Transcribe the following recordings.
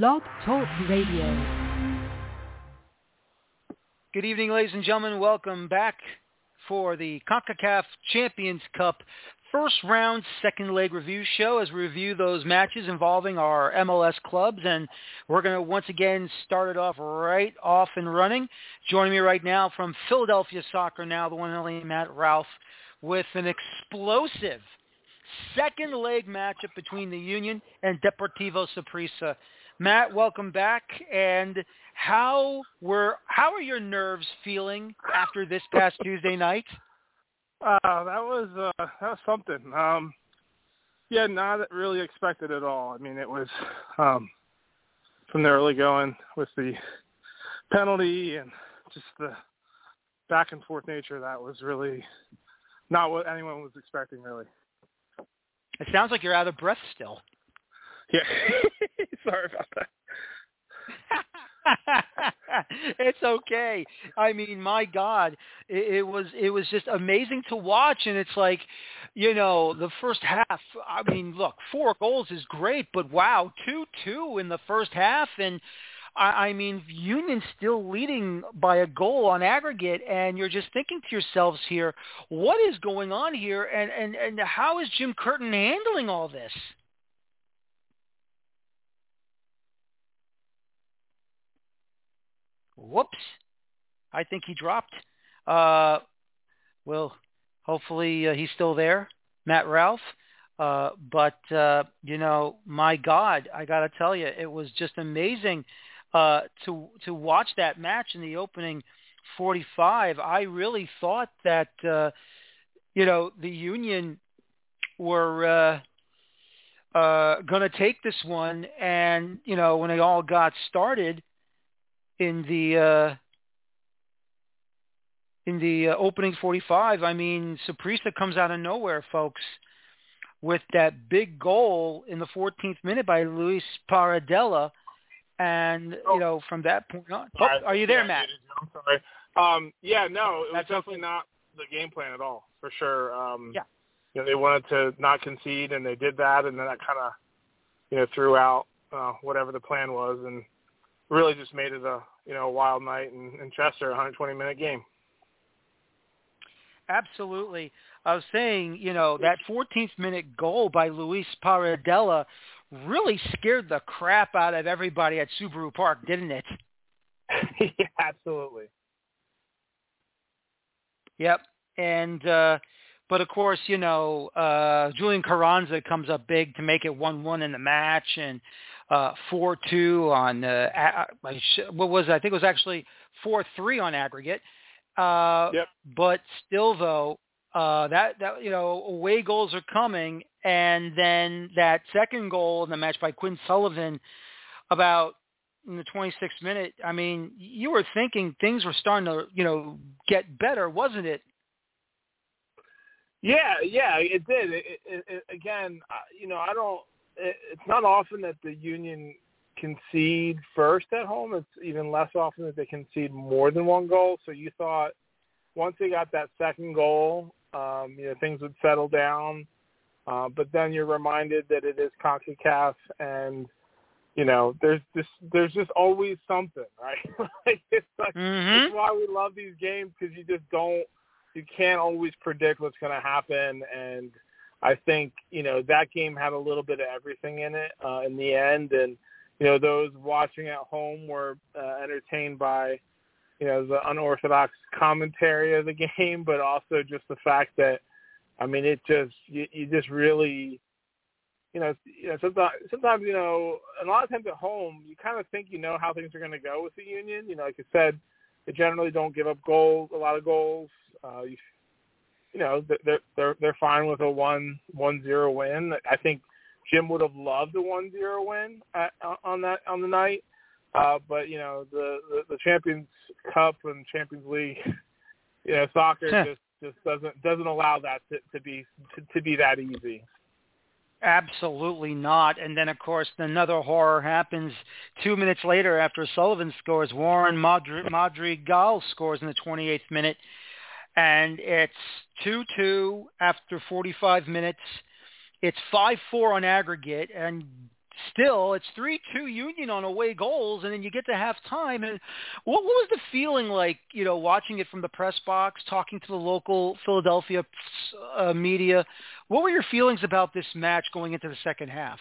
Blog Talk Radio. Good evening, ladies and gentlemen. Welcome back for the CONCACAF Champions Cup first round second leg review show as we review those matches involving our MLS clubs and we're going to once again start it off right off and running. Joining me right now from Philadelphia Soccer Now, the one and only Matt Ralph with an explosive second leg matchup between the Union and Deportivo Saprissa. Matt, welcome back. And how were how are your nerves feeling after this past Tuesday night? Uh, that was uh, that was something. Um, yeah, not really expected at all. I mean, it was um, from the early going with the penalty and just the back and forth nature. That was really not what anyone was expecting, really. It sounds like you're out of breath still. Yeah, sorry about that. it's okay. I mean, my God, it, it was it was just amazing to watch, and it's like, you know, the first half. I mean, look, four goals is great, but wow, two two in the first half, and I, I mean, Union still leading by a goal on aggregate, and you're just thinking to yourselves here, what is going on here, and and and how is Jim Curtin handling all this? Whoops. I think he dropped. Uh, well, hopefully uh, he's still there, Matt Ralph. Uh, but, uh, you know, my God, I got to tell you, it was just amazing uh, to to watch that match in the opening 45. I really thought that, uh, you know, the Union were uh, uh, going to take this one. And, you know, when they all got started, in the uh, in the uh, opening 45. I mean, Saprissa comes out of nowhere, folks, with that big goal in the 14th minute by Luis Paradela. And, oh. you know, from that point on. Oh, are you there, yeah, Matt? I'm sorry. Um, yeah, no, it was That's definitely okay. not the game plan at all, for sure. Um, Yeah. You know, they wanted to not concede, and they did that, and then that kind of, you know, threw out uh, whatever the plan was, and really just made it a, you know, a wild night in, in Chester, a 120-minute game. Absolutely. I was saying, you know, that 14th minute goal by Luis Paradela really scared the crap out of everybody at Subaru Park, didn't it? yeah, absolutely. Yep. And uh but of course, you know, uh Julian Carranza comes up big to make it 1-1 in the match and uh 4-2 on uh a- I sh- what was it? I think it was actually 4-3 on aggregate. Uh Yep. but still though uh that that you know, away goals are coming and then that second goal in the match by Quinn Sullivan about in the 26th minute, I mean, you were thinking things were starting to, you know, get better, wasn't it? Yeah, yeah, it did. It, it, it, again, you know, I don't. It, it's not often that the Union concede first at home. It's even less often that they concede more than one goal. So you thought once they got that second goal, um, you know, things would settle down. Uh, but then you're reminded that it is Concacaf, and you know, there's just there's just always something, right? like it's like Mhm. that's why we love these games because you just don't you can't always predict what's going to happen and I think you know that game had a little bit of everything in it uh, in the end and you know those watching at home were uh, entertained by you know the unorthodox commentary of the game but also just the fact that I mean it just you, you just really you know, you know, sometimes, sometimes, you know, a lot of times at home, you kind of think you know how things are going to go with the Union. You know, like I said, they generally don't give up goals, a lot of goals. Uh, you, you know, they're they're they're fine with a one one zero win. I think Jim would have loved a one zero win at, on that on the night, uh, but you know, the, the the Champions Cup and Champions League, you know, soccer Huh. just just doesn't doesn't allow that to, to be to, to be that easy. Absolutely not. And then, of course, another horror happens two minutes later after Sullivan scores. Warren Madrigal scores in the 28th minute. And it's 2-2 after 45 minutes. It's 5-4 on aggregate. And still, it's three two Union on away goals, and then you get to halftime. And what, what was the feeling like? You know, watching it from the press box, talking to the local Philadelphia uh, media. What were your feelings about this match going into the second half?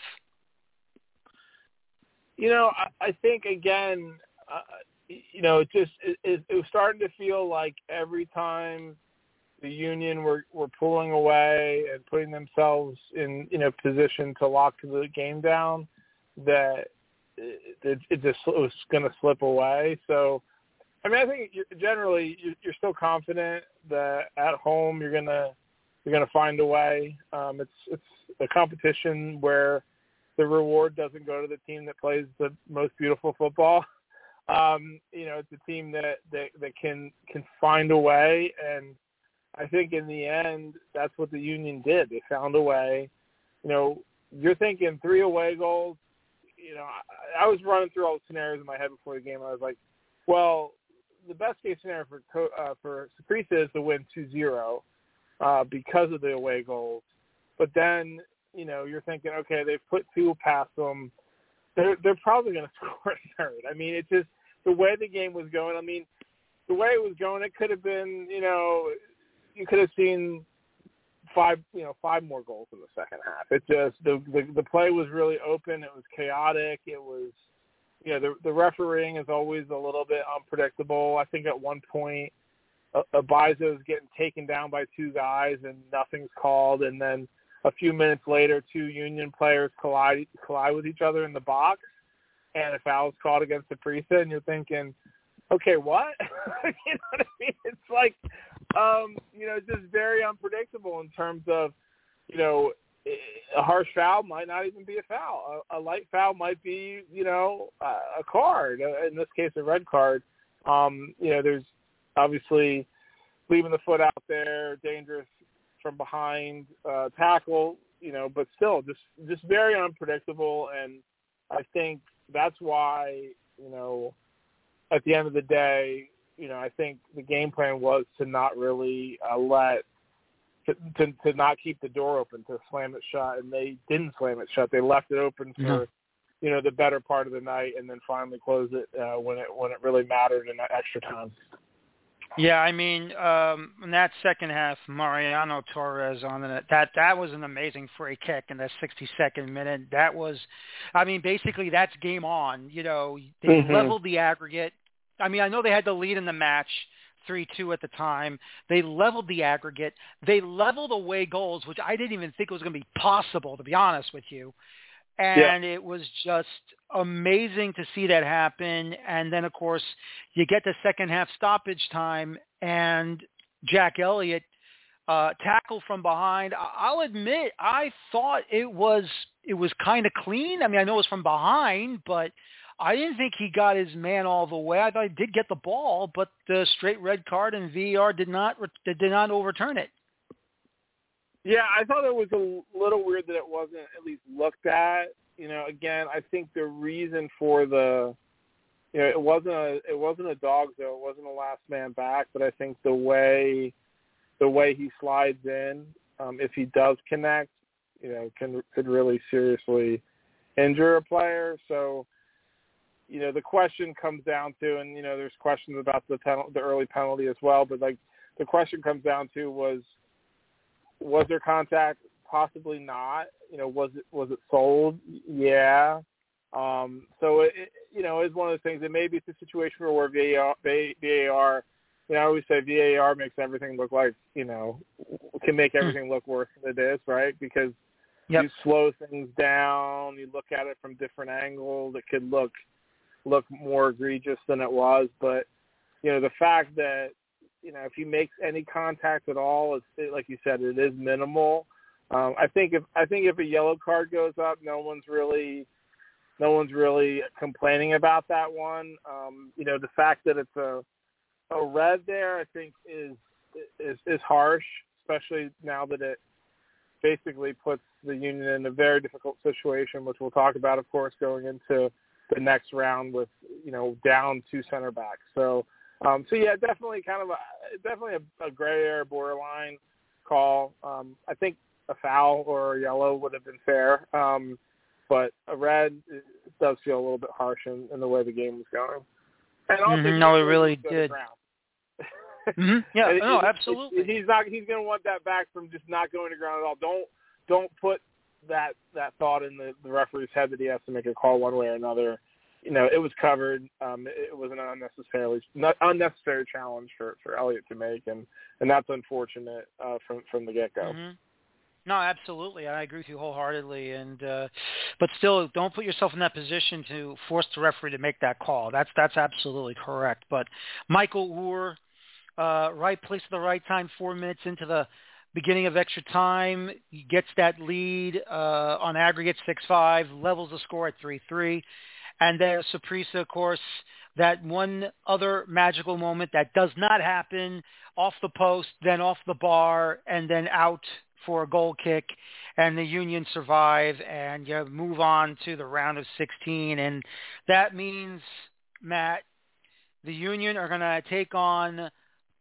You know, I, I think again, uh, you know, it just it, it, it was starting to feel like every time the Union were were pulling away and putting themselves in you know position to lock the game down, that it, it just it was going to slip away. So, I mean, I think generally you're still confident that at home you're gonna you're gonna find a way. Um, it's it's a competition where the reward doesn't go to the team that plays the most beautiful football. Um, you know, it's a team that, that that can can find a way, and I think in the end, that's what the Union did. They found a way. You know, you're thinking three away goals. You know, I, I was running through all the scenarios in my head before the game. I was like, well, the best case scenario for uh, for Saprissa is to win 2-0 uh, because of the away goals. But then, you know, you're thinking, okay, they've put two past them. They're they're probably going to score a third. I mean, it just the way the game was going. I mean, the way it was going, it could have been, you know, you could have seen five, you know, five more goals in the second half. It just the the, the play was really open. It was chaotic. It was, you know, the the refereeing is always a little bit unpredictable. I think at one point, Mbaizo is getting taken down by two guys and nothing's called, and then a few minutes later, two Union players collide collide with each other in the box, and a foul is called against the Saprissa, and you're thinking, okay, what? you know what I mean? It's like um, you know, it's just very unpredictable in terms of, you know, a harsh foul might not even be a foul. A, a light foul might be, you know, a, a card. Uh, in this case, a red card. Um, you know, there's obviously leaving the foot out there, dangerous from behind uh, tackle. You know, but still, just just very unpredictable. And I think that's why, you know, at the end of the day, you know, I think the game plan was to not really uh, let to, to to not keep the door open to slam it shut, and they didn't slam it shut. They left it open for mm-hmm. you know the better part of the night, and then finally closed it uh, when it when it really mattered in that extra time. Yeah, I mean, um, in that second half, Mariano Torres on it, that that was an amazing free kick in the 62nd minute. That was, I mean, basically that's game on. You know, they mm-hmm. leveled the aggregate. I mean, I know they had the lead in the match, 3-2 at the time. They leveled the aggregate. They leveled away goals, which I didn't even think was going to be possible, to be honest with you. And yeah. it was just amazing to see that happen. And then, of course, you get the second half stoppage time, and Jack Elliott uh, tackle from behind. I'll admit, I thought it was it was kind of clean. I mean, I know it was from behind, but – I didn't think he got his man all the way. I thought he did get the ball, but the straight red card and VAR did not did not overturn it. Yeah, I thought it was a little weird that it wasn't at least looked at. You know, again, I think the reason for the you know, it wasn't a it wasn't a dog though, it wasn't a last man back, but I think the way the way he slides in, um, if he does connect, you know, can could really seriously injure a player. So you know, the question comes down to, and you know, there's questions about the penalty, the early penalty as well, but like the question comes down to was was there contact? Possibly not. You know, was it was it sold? Yeah. Um, so it, you know is one of those things. It maybe it's a situation where VAR, VAR, you know, I always say VAR makes everything look like you know can make hmm. everything look worse than it is, right? Because yep. you slow things down, you look at it from different angles. It could look look more egregious than it was. But you know, the fact that you know if he makes any contact at all, it's it, like you said, it is minimal. Um, I think if I think if a yellow card goes up, no one's really no one's really complaining about that one. Um, you know, the fact that it's a a red there, I think is is is harsh, especially now that it basically puts the union in a very difficult situation, which we'll talk about, of course, going into the next round with you know down two center backs. So um, so yeah, definitely kind of a definitely a, a gray area borderline call. Um, I think a foul or a yellow would have been fair. Um, but a red does feel a little bit harsh in, in the way the game was going. And also, mm-hmm. no, it really did. mm-hmm. Yeah, it, no, it, absolutely. It, he's not. He's going to want that back from just not going to ground at all. Don't don't put that that thought in the, the referee's head that he has to make a call one way or another. You know, it was covered. Um, it was an unnecessarily not unnecessary challenge for for Elliott to make, and and that's unfortunate uh, from from the get go. Mm-hmm. No, absolutely. I agree with you wholeheartedly. And uh, but still, don't put yourself in that position to force the referee to make that call. That's that's absolutely correct. But Mikael Uhre, uh, right place at the right time, four minutes into the beginning of extra time, gets that lead uh, on aggregate six five, levels the score at three three, and then Saprissa, of course. That one other magical moment that does not happen off the post, then off the bar, and then out for a goal kick, and the Union survive and you move on to the round of 16. And that means, Matt, the Union are going to take on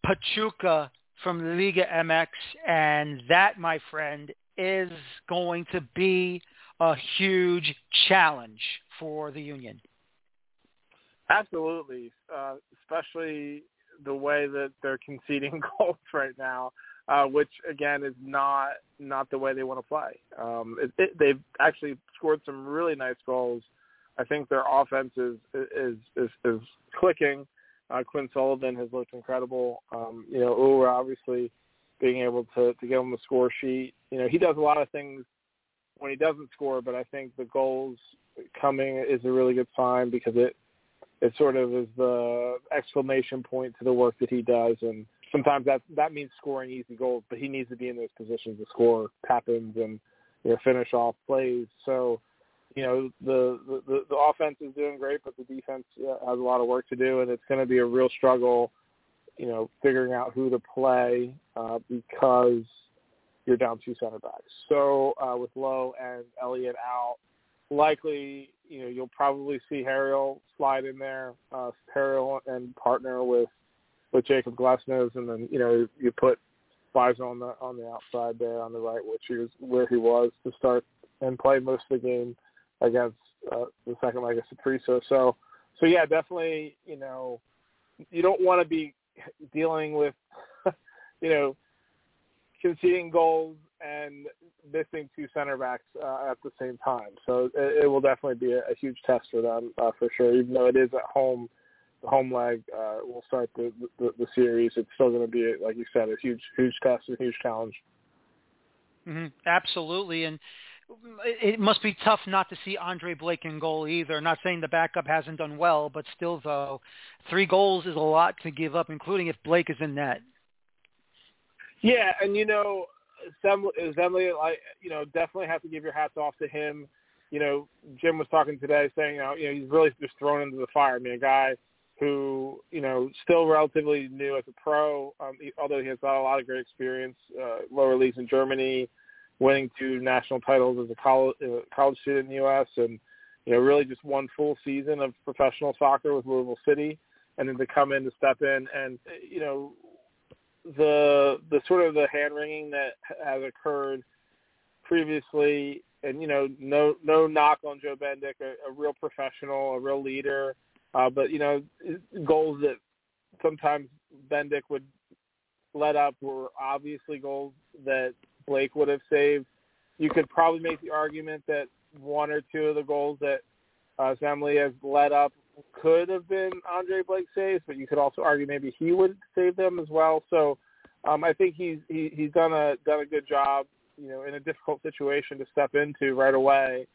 Pachuca from Liga MX, and that, my friend, is going to be a huge challenge for the Union. Absolutely, uh, especially the way that they're conceding goals right now uh, which again is not not the way they want to play. Um, it, it, they've actually scored some really nice goals. I think their offense is is is, is clicking. Uh, Quinn Sullivan has looked incredible. Um, you know, Uhre obviously being able to to get on the score sheet. You know, he does a lot of things when he doesn't score, but I think the goals coming is a really good sign because it it sort of is the exclamation point to the work that he does and sometimes that that means scoring easy goals, but he needs to be in those positions to score tap ins and you know finish off plays. So, you know the the, the offense is doing great, but the defense has a lot of work to do, and it's going to be a real struggle. You know, figuring out who to play uh, because you're down two center backs. So uh, with Lowe and Elliott out, likely you know you'll probably see Harriel slide in there. Uh, Harriel and partner with with Jakob Glesnes, and then you know you put Fizer on the on the outside there on the right, which is where he was to start and play most of the game against uh, the second leg of Saprissa. So, so yeah, definitely, you know, you don't want to be dealing with, you know, conceding goals and missing two center backs uh, at the same time. So it, it will definitely be a, a huge test for them uh, for sure, even though it is at home the home leg uh, will start the, the, the series. It's still going to be, like you said, a huge huge test, a huge challenge. Mm-hmm. Absolutely, and it must be tough not to see Andre Blake in goal either. Not saying the backup hasn't done well, but still, though, three goals is a lot to give up, including if Blake is in net. Yeah, and you know, Semmle, like you know, definitely have to give your hats off to him. You know, Jim was talking today, saying, you know, he's really just thrown into the fire. I mean, a guy who you know still relatively new as a pro, um, he, although he has got a lot of great experience, uh, lower leagues in Germany, winning two national titles as a college uh, college student in the U.S. and you know really just one full season of professional soccer with Louisville City, and then to come in to step in and you know the the sort of the hand wringing that has occurred previously, and you know no no knock on Joe Bendik, a, a real professional, a real leader uh, but you know, goals that sometimes Bendick would let up were obviously goals that Blake would have saved. You could probably make the argument that one or two of the goals that uh, has let up could have been Andre Blake saves, but you could also argue maybe he would save them as well. So um, I think he's he, he's done a done a good job, you know, in a difficult situation to step into right away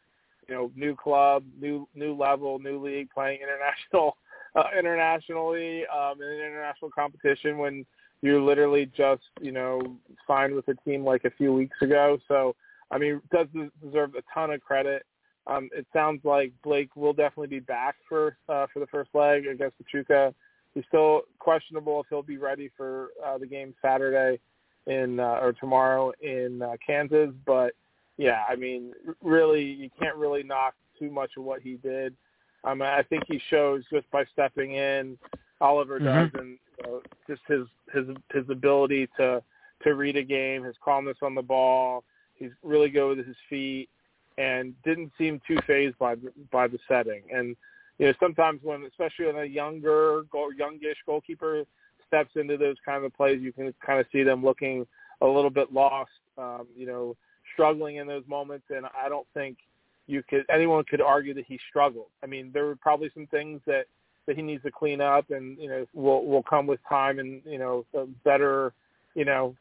you know, new club, new new level, new league, playing international uh, internationally um, in an international competition when you're literally just you know signed with a team like a few weeks ago. So I mean, does deserve a ton of credit. Um, it sounds like Blake will definitely be back for uh, for the first leg against Pachuca. He's still questionable if he'll be ready for uh, the game Saturday in uh, or tomorrow in uh, Kansas, but yeah, I mean, really, you can't really knock too much of what he did. Um, I think he shows just by stepping in, Oliver mm-hmm. does, and you know, just his his his ability to to read a game, his calmness on the ball. He's really good with his feet. And didn't seem too fazed by by the setting. And you know, sometimes when, especially when a younger, goal, youngish goalkeeper steps into those kind of plays, you can kind of see them looking a little bit lost. Um, you know, struggling in those moments, and I don't think you could anyone could argue that he struggled. I mean, there were probably some things that that he needs to clean up, and you know, will will come with time, and you know, better, you know,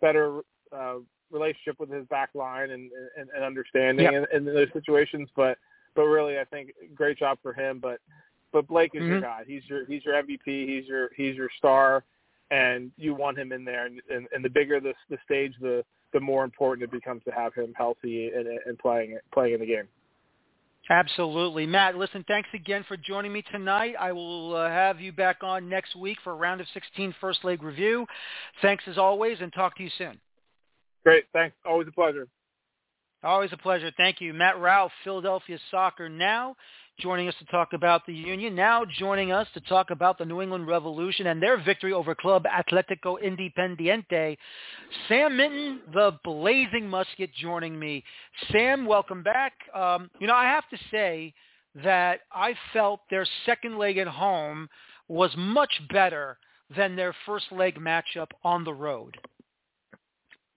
better uh, relationship with his back line and, and, and understanding yep. in, in those situations. But but really, I think great job for him. But but Blake is mm-hmm. your guy. He's your he's your MVP. He's your he's your star, and you want him in there. And, and, and the bigger the the stage, the the more important it becomes to have him healthy and, and playing playing in the game. Absolutely. Matt, listen, thanks again for joining me tonight. I will uh, have you back on next week for a round of 16 first leg review. Thanks as always, and talk to you soon. Great. Thanks. Always a pleasure. Always a pleasure. Thank you. Matt Ralph, Philadelphia Soccer Now, joining us to talk about the Union. Now joining us to talk about the New England Revolution and their victory over Club Atletico Independiente. Sam Minton, the Blazing Musket, joining me. Sam, welcome back. Um, you know, I have to say that I felt their second leg at home was much better than their first leg matchup on the road.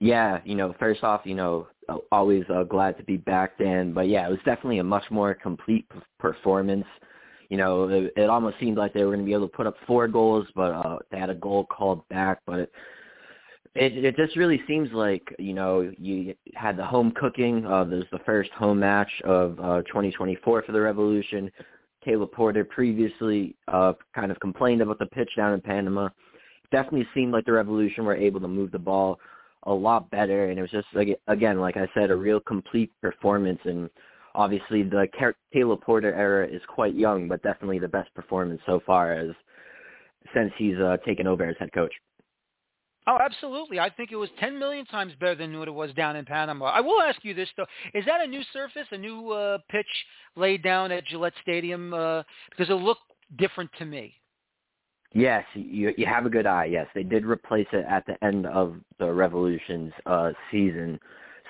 Yeah, you know, first off, you know, always uh, glad to be back then. But yeah, it was definitely a much more complete performance. You know, it, it almost seemed like they were going to be able to put up four goals, but uh, they had a goal called back. But it, it it just really seems like you know you had the home cooking. Uh, this was the first home match of uh, 2024 for the Revolution. Caleb Porter previously uh, kind of complained about the pitch down in Panama. Definitely seemed like the Revolution were able to move the ball a lot better, and it was just like again, like I said, a real complete performance. And obviously, the Caleb Porter era is quite young, but definitely the best performance so far as since he's uh, taken over as head coach. Oh, absolutely. I think it was 10 million times better than what it was down in Panama. I will ask you this, though. Is that a new surface, a new uh, pitch laid down at Gillette Stadium? Uh, because it looked different to me. Yes, you you have a good eye. Yes, they did replace it at the end of the Revolution's uh, season.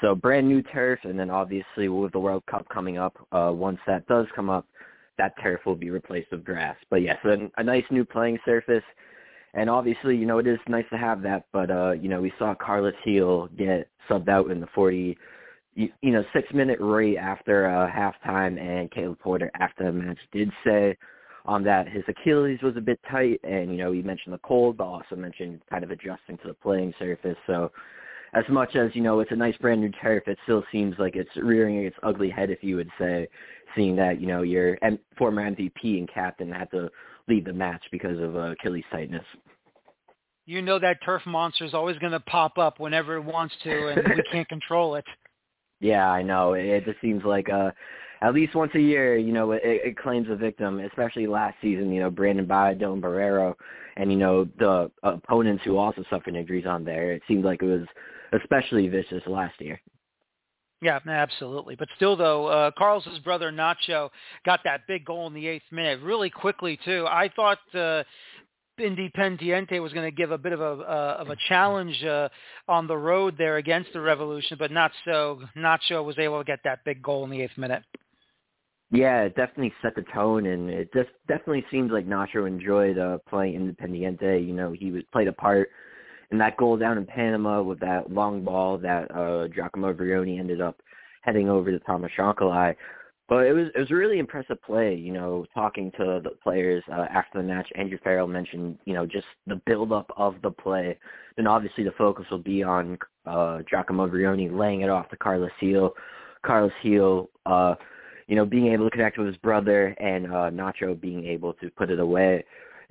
So brand new turf, and then obviously with the World Cup coming up, uh, once that does come up, that turf will be replaced with grass. But yes, a, a nice new playing surface, and obviously you know it is nice to have that. But uh, you know we saw Carlos Gil get subbed out in the 40, you, you know six minute right after uh, halftime, and Caleb Porter after the match did say on that his Achilles was a bit tight, and you know he mentioned the cold, but also mentioned kind of adjusting to the playing surface. So as much as you know it's a nice brand new turf, it still seems like it's rearing its ugly head, if you would say, seeing that you know your M- former MVP and captain had to leave the match because of uh, Achilles tightness. You know that turf monster is always going to pop up whenever it wants to, and we can't control it. Yeah, I know. It, it just seems like uh at least once a year, you know, it, it claims a victim, especially last season, you know, Brandon Bye, Dylan Borrero, and, you know, the opponents who also suffered injuries on there. It seemed like it was especially vicious last year. Yeah, absolutely. But still, though, uh, Carlos's brother Nacho got that big goal in the eighth minute really quickly too. I thought uh, Independiente was going to give a bit of a uh, of a challenge uh, on the road there against the Revolution, but not so. Nacho was able to get that big goal in the eighth minute. Yeah, it definitely set the tone, and it just definitely seems like Nacho enjoyed uh, playing Independiente. You know, he was played a part in that goal down in Panama with that long ball that uh, Giacomo Vrioni ended up heading over to Thomas Chancalay. But it was it was a really impressive play. You know, talking to the players uh, after the match, Andrew Farrell mentioned you know just the build up of the play. Then obviously the focus will be on uh, Giacomo Vrioni laying it off to Carlos Gil. Carlos Gil, uh, you know, being able to connect with his brother and uh, Nacho being able to put it away.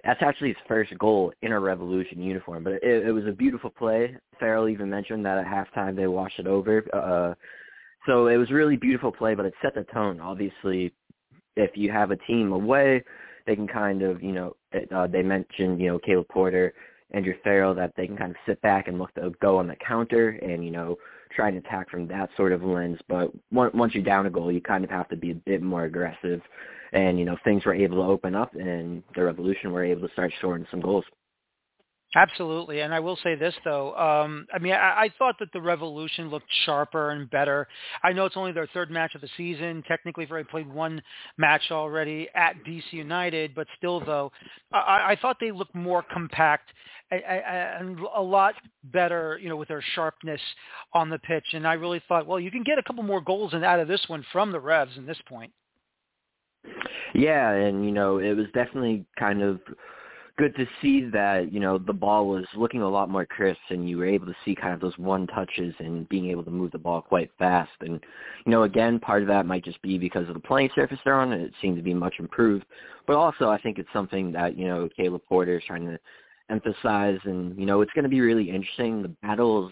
That's actually his first goal in a Revolution uniform, but it, it was a beautiful play. Farrell even mentioned that at halftime they washed it over. Uh, so it was a really beautiful play, but it set the tone. Obviously, if you have a team away, they can kind of, you know, uh, they mentioned, you know, Caleb Porter, Andrew Farrell, that they can kind of sit back and look to go on the counter and, you know, try and attack from that sort of lens. But once you're down a goal, you kind of have to be a bit more aggressive. And, you know, things were able to open up and the Revolution were able to start scoring some goals. Absolutely, and I will say this though. Um, I mean, I, I thought that the Revolution looked sharper and better. I know it's only their third match of the season. Technically, they've already played one match already at DC United, but still, though, I, I thought they looked more compact and a lot better, you know, with their sharpness on the pitch. And I really thought, well, you can get a couple more goals out of this one from the Revs in this point. Yeah, and you know, it was definitely kind of good to see that you know the ball was looking a lot more crisp and you were able to see kind of those one touches and being able to move the ball quite fast. And you know again part of that might just be because of the playing surface they're on it seemed to be much improved. But also I think it's something that you know Caleb Porter is trying to emphasize and you know it's going to be really interesting. The battles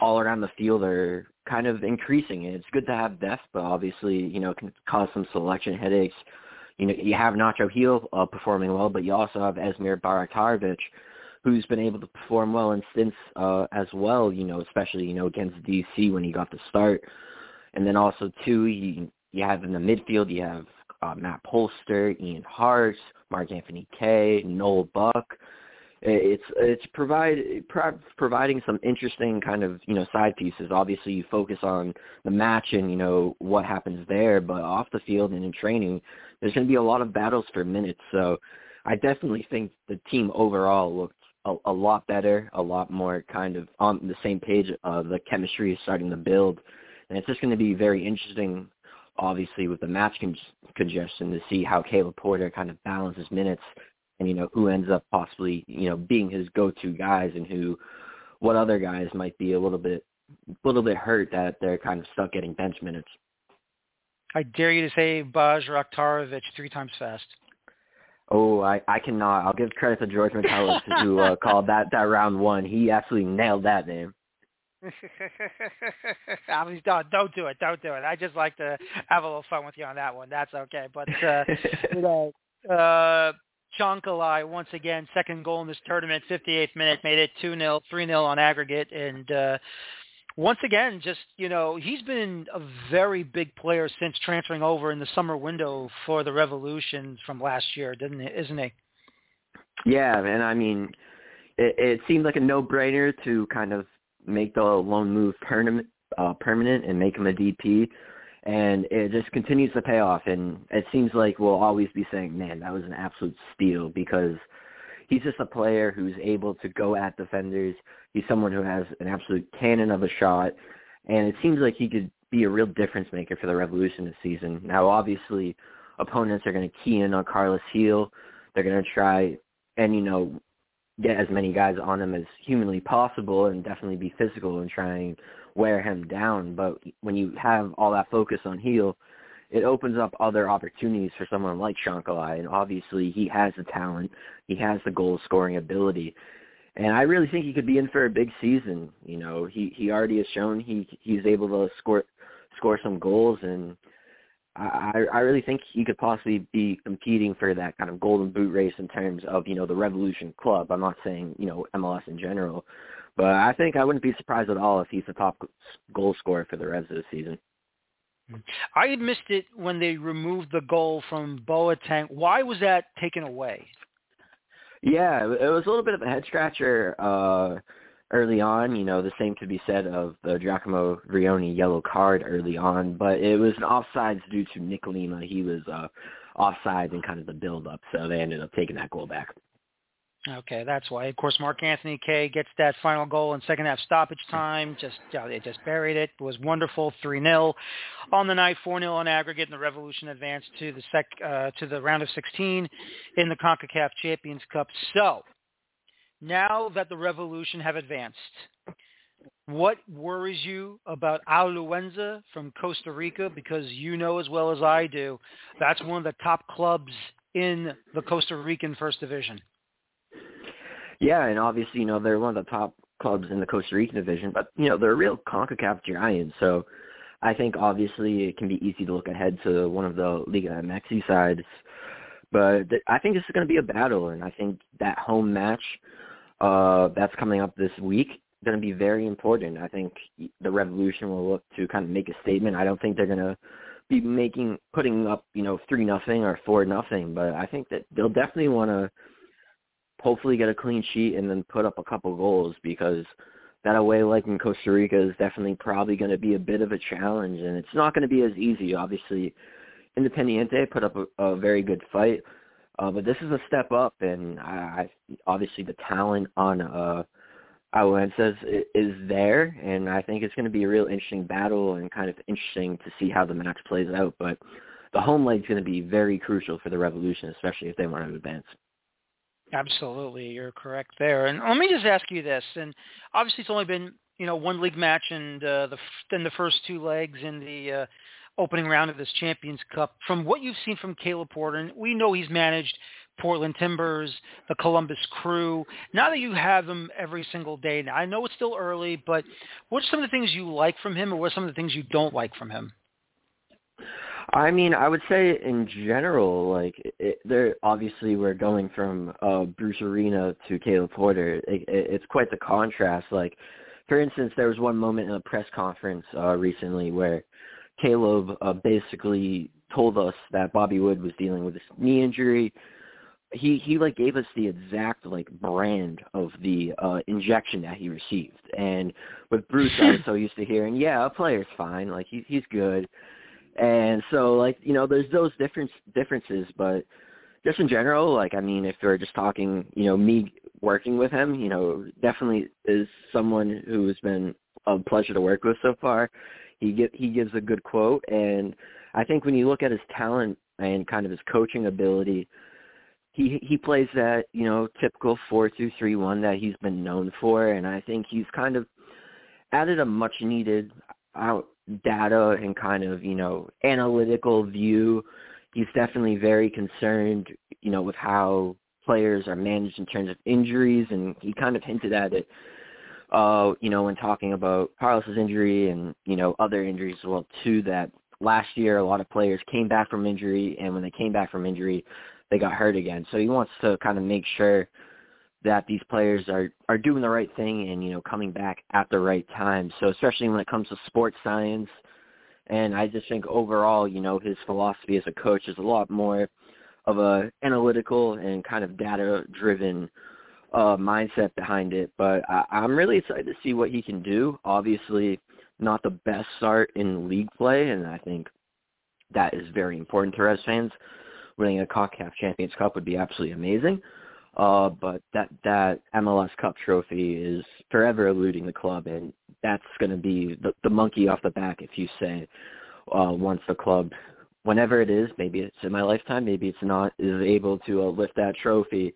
all around the field are kind of increasing. And it's good to have depth but obviously you know it can cause some selection headaches you know, you have Nacho Gil uh, performing well, but you also have Esmir Bajraktarevic, who's been able to perform well in stints uh, as well. You know, especially you know against DC when he got the start, and then also too, you you have in the midfield you have uh, Matt Polster, Ian Harkes, Mark Anthony Kaye, Noel Buck it's it's provide pro- providing some interesting kind of you know side pieces. Obviously, you focus on the match and you know what happens there, but off the field and in training, there's going to be a lot of battles for minutes. So, I definitely think the team overall looked a, a lot better, a lot more kind of on the same page. Uh, the chemistry is starting to build, and it's just going to be very interesting. Obviously, with the match con- congestion, to see how Caleb Porter kind of balances minutes and you know who ends up possibly you know being his go-to guys and who what other guys might be a little bit a little bit hurt that they're kind of stuck getting bench minutes. I dare you to say Bajraktarevic three times fast. Oh, I I cannot. I'll give credit to George Metellus who uh, called that that round one. He absolutely nailed that name. I mean, don't, don't do it. Don't do it. I just like to have a little fun with you on that one. That's okay. But uh, you know, uh, Chancalay once again, second goal in this tournament, 58th minute, made it 2-0, 3-0 on aggregate. And uh, once again, just, you know, he's been a very big player since transferring over in the summer window for the Revolution from last year, didn't he, isn't he? Yeah, and I mean, it, it seemed like a no-brainer to kind of make the loan move permanent, uh, permanent and make him a DP and it just continues to pay off. And it seems like we'll always be saying, "Man, that was an absolute steal," because he's just a player who's able to go at defenders. He's someone who has an absolute cannon of a shot, and it seems like he could be a real difference maker for the Revolution this season. Now, obviously, opponents are going to key in on Carlos Gil. They're going to try and you know get as many guys on him as humanly possible, and definitely be physical and trying wear him down. But when you have all that focus on Gil, it opens up other opportunities for someone like Chancalay. And obviously, he has the talent, he has the goal scoring ability, and I really think he could be in for a big season. You know, he he already has shown he he's able to score score some goals, and I I really think he could possibly be competing for that kind of golden boot race in terms of you know the Revolution Club. I'm not saying you know MLS in general, but I think I wouldn't be surprised at all if he's the top goal scorer for the rest of the season. I missed it when they removed the goal from Boateng. Why was that taken away? Yeah, it was a little bit of a head scratcher uh, early on. You know, the same could be said of the Giacomo Vrioni yellow card early on, but it was an offsides due to Nick Lima. He was uh, offside in kind of the build-up, so they ended up taking that goal back. Okay, that's why. Of course, Mark Anthony Kaye gets that final goal in second half stoppage time. Just yeah, they just buried it. It was wonderful, three 0 on the night, four 0 on aggregate, and the Revolution advanced to the sec uh, to the round of 16 in the Concacaf Champions Cup. So now that the Revolution have advanced, what worries you about Alajuelense from Costa Rica? Because you know as well as I do, that's one of the top clubs in the Costa Rican First Division. Yeah, and obviously, you know, they're one of the top clubs in the Costa Rican division, but you know, they're a real CONCACAF giant. So I think obviously it can be easy to look ahead to one of the Liga MX sides. But th- I think this is going to be a battle, and I think that home match uh, that's coming up this week going to be very important. I think the Revolution will look to kind of make a statement. I don't think they're going to be making putting up you know three nothing or four nothing, but I think that they'll definitely want to hopefully get a clean sheet and then put up a couple goals because that away leg in Costa Rica is definitely probably going to be a bit of a challenge, and it's not going to be as easy. Obviously, Independiente put up a, a very good fight, uh, but this is a step up, and I, I obviously the talent on uh, is, is there, and I think it's going to be a real interesting battle and kind of interesting to see how the match plays out. But the home leg is going to be very crucial for the Revolution, especially if they want to advance. Absolutely, you're correct there. And let me just ask you this. And obviously, it's only been you know one league match and uh, the then the first two legs in the uh, opening round of this Champions Cup. From what you've seen from Caleb Porter, and we know he's managed Portland Timbers, the Columbus Crew. Now that you have him every single day, now I know it's still early, but what are some of the things you like from him, or what are some of the things you don't like from him? I mean, I would say in general, like it, there obviously we're going from uh, Bruce Arena to Caleb Porter. It, it, it's quite the contrast. Like, for instance, there was one moment in a press conference uh, recently where Caleb uh, basically told us that Bobby Wood was dealing with this knee injury. He he like gave us the exact like brand of the uh injection that he received. And with Bruce I was so used to hearing, yeah, a player's fine, like he he's good. And so like, you know, there's those different differences, but just in general, like I mean, if we're just talking, you know, me working with him, you know, definitely is someone who has been a pleasure to work with so far. He get he gives a good quote, and I think when you look at his talent and kind of his coaching ability, he he plays that you know typical four two three one that he's been known for, and I think he's kind of added a much needed out data and kind of, you know, analytical view. He's definitely very concerned, you know, with how players are managed in terms of injuries and he kind of hinted at it uh, you know, when talking about Carlos's injury and, you know, other injuries as well too that last year a lot of players came back from injury and when they came back from injury they got hurt again. So he wants to kind of make sure that these players are are doing the right thing and you know coming back at the right time. So especially when it comes to sports science, and I just think overall, you know, his philosophy as a coach is a lot more of a analytical and kind of data driven uh mindset behind it. But I, I'm really excited to see what he can do. Obviously, not the best start in league play, and I think that is very important to Revs fans. Winning a CONCACAF Champions Cup would be absolutely amazing. Uh, but that that MLS Cup trophy is forever eluding the club, and that's going to be the, the monkey off the back, if you say, uh, once the club, whenever it is, maybe it's in my lifetime, maybe it's not, is able to uh, lift that trophy.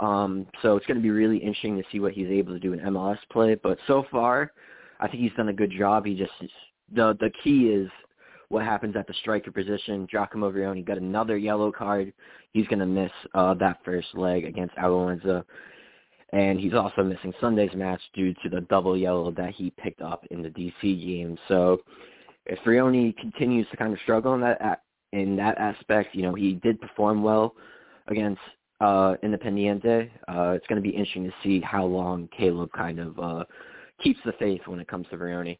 Um, so it's going to be really interesting to see what he's able to do in MLS play. But so far, I think he's done a good job. He just the the key is what happens at the striker position. Giacomo Vrioni got another yellow card. He's going to miss uh, that first leg against Alajuelense. And he's also missing Sunday's match due to the double yellow that he picked up in the DC game. So if Vrioni continues to kind of struggle in that in that aspect, you know, he did perform well against uh, Independiente. Uh, it's going to be interesting to see how long Caleb kind of uh, keeps the faith when it comes to Vrioni.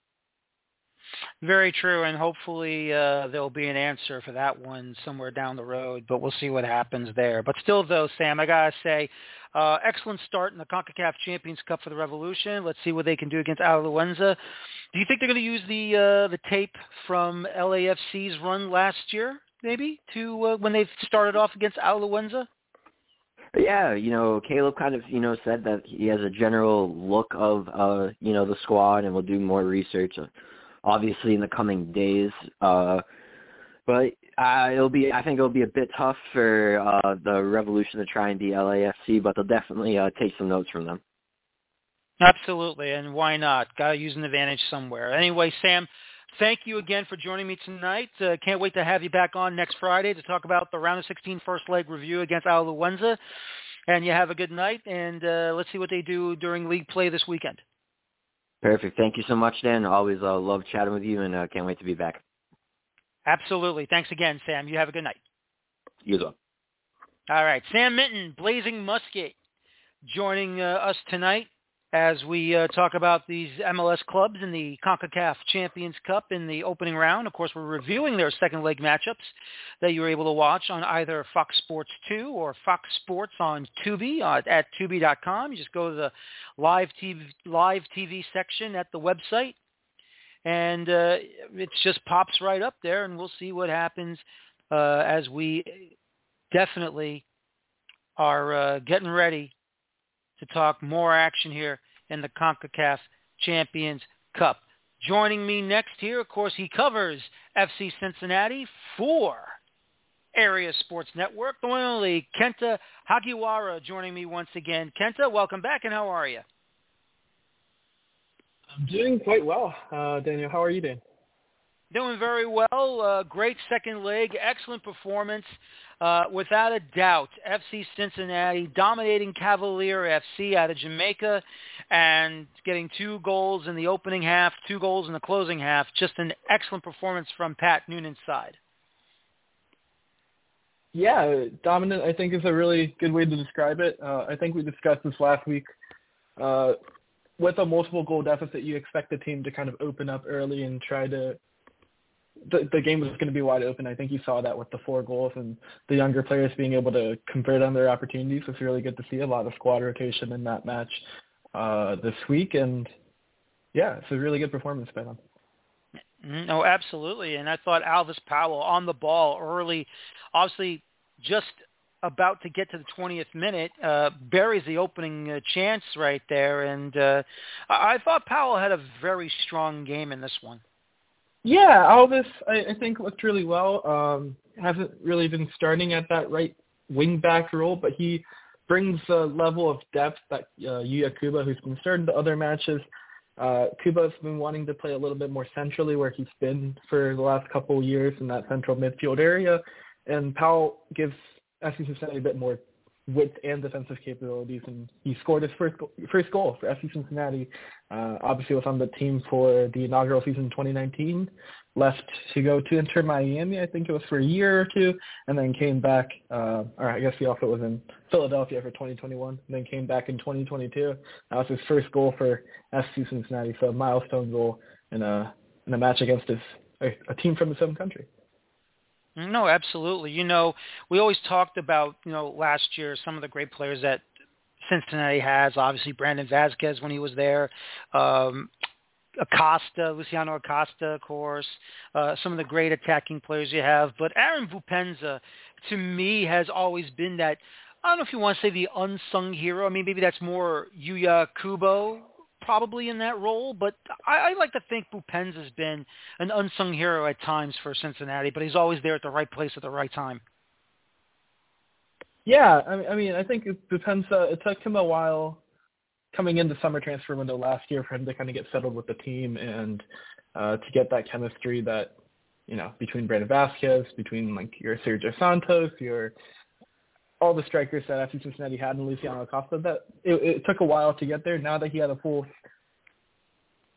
Very true, and hopefully uh, there'll be an answer for that one somewhere down the road, but we'll see what happens there. But still, though, Sam, I gotta say, uh, excellent start in the CONCACAF Champions Cup for the Revolution. Let's see what they can do against Alajuelense. Do you think they're going to use the uh, the tape from LAFC's run last year, maybe, to uh, when they started off against Alajuelense? Yeah, you know, Caleb kind of, you know, said that he has a general look of, uh, you know, the squad and will do more research obviously in the coming days. Uh, but uh, it'll be, I think it'll be a bit tough for uh, the Revolution to try and beat LAFC, but they'll definitely uh, take some notes from them. Absolutely, and why not? Got to use an advantage somewhere. Anyway, Sam, thank you again for joining me tonight. Uh, can't wait to have you back on next Friday to talk about the round of 16 first leg review against Alajuelense. And you have a good night, and uh, let's see what they do during league play this weekend. Perfect. Thank you so much, Dan. Always uh, love chatting with you, and uh, can't wait to be back. Absolutely. Thanks again, Sam. You have a good night. You as well. All right. Sam Minton, Blazing Musket, joining uh, us tonight. As we uh, talk about these MLS clubs in the CONCACAF Champions Cup in the opening round. Of course, we're reviewing their second leg matchups that you're able to watch on either Fox Sports 2 or Fox Sports on Tubi uh, at Tubi.com. You just go to the live TV, live TV section at the website, and uh, it just pops right up there, and we'll see what happens uh, as we definitely are uh, getting ready to talk more action here in the CONCACAF Champions Cup. Joining me next here, of course, he covers FC Cincinnati for Area Sports Network, the one and only Kenta Hagiwara joining me once again. Kenta, welcome back, and how are you? I'm doing quite well, uh, Daniel. How are you doing? Doing very well. Uh, great second leg. Excellent performance. Uh, without a doubt, FC Cincinnati dominating Cavalier FC out of Jamaica and getting two goals in the opening half, two goals in the closing half. Just an excellent performance from Pat Noonan's side. Yeah, dominant I think is a really good way to describe it. Uh, I think we discussed this last week. Uh, with a multiple goal deficit, you expect the team to kind of open up early and try to the, the game was going to be wide open. I think you saw that with the four goals and the younger players being able to convert on their opportunities. It's really good to see a lot of squad rotation in that match uh, this week, and yeah, it's a really good performance by them. Mm-hmm. No, absolutely. And I thought Alvas Powell on the ball early, obviously just about to get to the 20th minute, uh, buries the opening uh, chance right there. And uh, I thought Powell had a very strong game in this one. Yeah, Alvas, I, I think looked really well. Um, hasn't really been starting at that right wing back role, but he brings a level of depth that uh, Yuya Kubo, who's been starting the other matches, uh, Kubo's been wanting to play a little bit more centrally where he's been for the last couple of years in that central midfield area. And Powell gives FC Cincinnati a bit more width and defensive capabilities, and he scored his first goal, first goal for FC Cincinnati. Uh, obviously, was on the team for the inaugural season 2019. Left to go to Inter Miami, I think it was for a year or two, and then came back. Uh, or I guess the offer was in Philadelphia for 2021, and then came back in 2022. That was his first goal for FC Cincinnati, so a milestone goal in a in a match against his a, a team from his home country. No, absolutely. You know, we always talked about, you know, last year some of the great players that Cincinnati has. Obviously, Brandon Vazquez when he was there. Um, Acosta, Luciano Acosta, of course, uh, some of the great attacking players you have. But Aaron Boupendza, to me, has always been that, I don't know if you want to say the unsung hero. I mean, maybe that's more Yuya Kubo probably in that role, but I, I like to think Boupendza has been an unsung hero at times for Cincinnati, but he's always there at the right place at the right time. Yeah, I mean, I think it depends. Uh, it took him a while coming into summer transfer window last year for him to kind of get settled with the team and uh, to get that chemistry that you know between Brandon Vazquez, between like your Sergio Santos, your all the strikers that FC Cincinnati had in Luciano Acosta, that it, it took a while to get there. Now that he had a full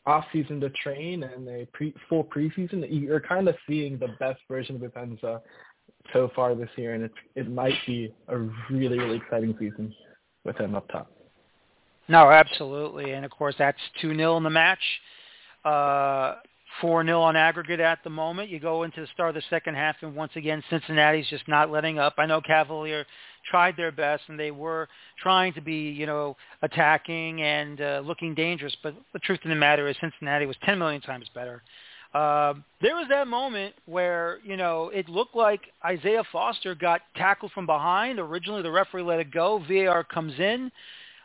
off season to train and a pre, full preseason, you're kind of seeing the best version of Boupendza so far this year, and it it might be a really really exciting season with him up top. No, absolutely, and of course that's two 0 in the match. Uh, 4-0 on aggregate at the moment. You go into the start of the second half, and once again, Cincinnati's just not letting up. I know Cavalier tried their best, and they were trying to be, you know, attacking and uh, looking dangerous. But the truth of the matter is Cincinnati was 10 million times better. Uh, there was that moment where, you know, it looked like Isaiah Foster got tackled from behind. Originally, the referee let it go. VAR comes in.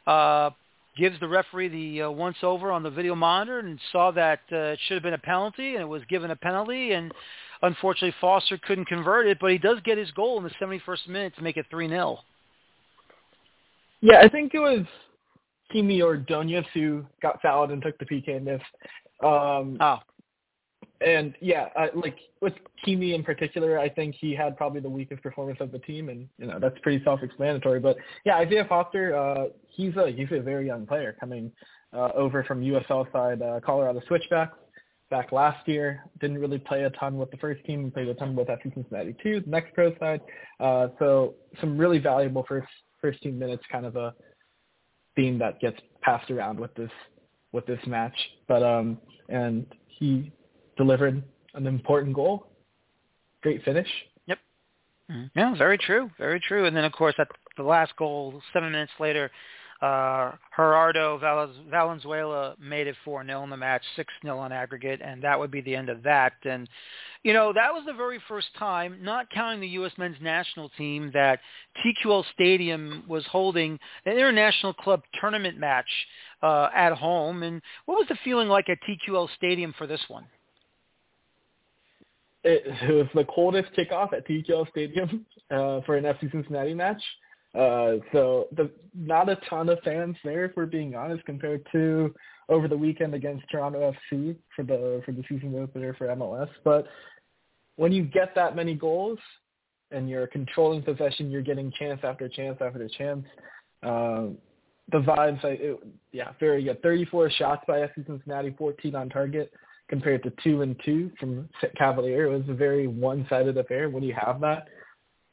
Uh, gives the referee the uh, once over on the video monitor and saw that uh, it should have been a penalty and it was given a penalty and unfortunately Foster couldn't convert it, but he does get his goal in the 71st minute to make it 3-0. Yeah, I think it was Kimi Ordonez who got fouled and took the PK and missed. Um, oh and yeah, I, like with Kimi in particular, I think he had probably the weakest performance of the team, and you know that's pretty self-explanatory. But yeah, Isaiah Foster, uh, he's a he's a very young player coming uh, over from USL side uh, Colorado Switchbacks back last year. Didn't really play a ton with the first team. Played a ton with FC Cincinnati too, the next pro side. Uh, so some really valuable first first team minutes, kind of a theme that gets passed around with this with this match. But um, and he delivered an important goal. Great finish. Yep. Mm-hmm. Yeah, very true. Very true. And then of course at the last goal, seven minutes later, uh, Gerardo Valenzuela made it 4-0 in the match, 6-0 on aggregate, and that would be the end of that. And, you know, that was the very first time, not counting the U.S. men's national team, that TQL Stadium was holding an international club tournament match uh, at home. And what was the feeling like at TQL Stadium for this one? It, it was the coldest kickoff at TQL Stadium uh, for an FC Cincinnati match. Uh, so the not a ton of fans there, if we're being honest, compared to over the weekend against Toronto FC for the for the season opener for MLS. But when you get that many goals and you're controlling possession, you're getting chance after chance after chance. Um, the vibes, I, it, yeah, very good. 34 shots by FC Cincinnati, 14 on target compared to two and two from Cavalier. It was a very one-sided affair. When you have that,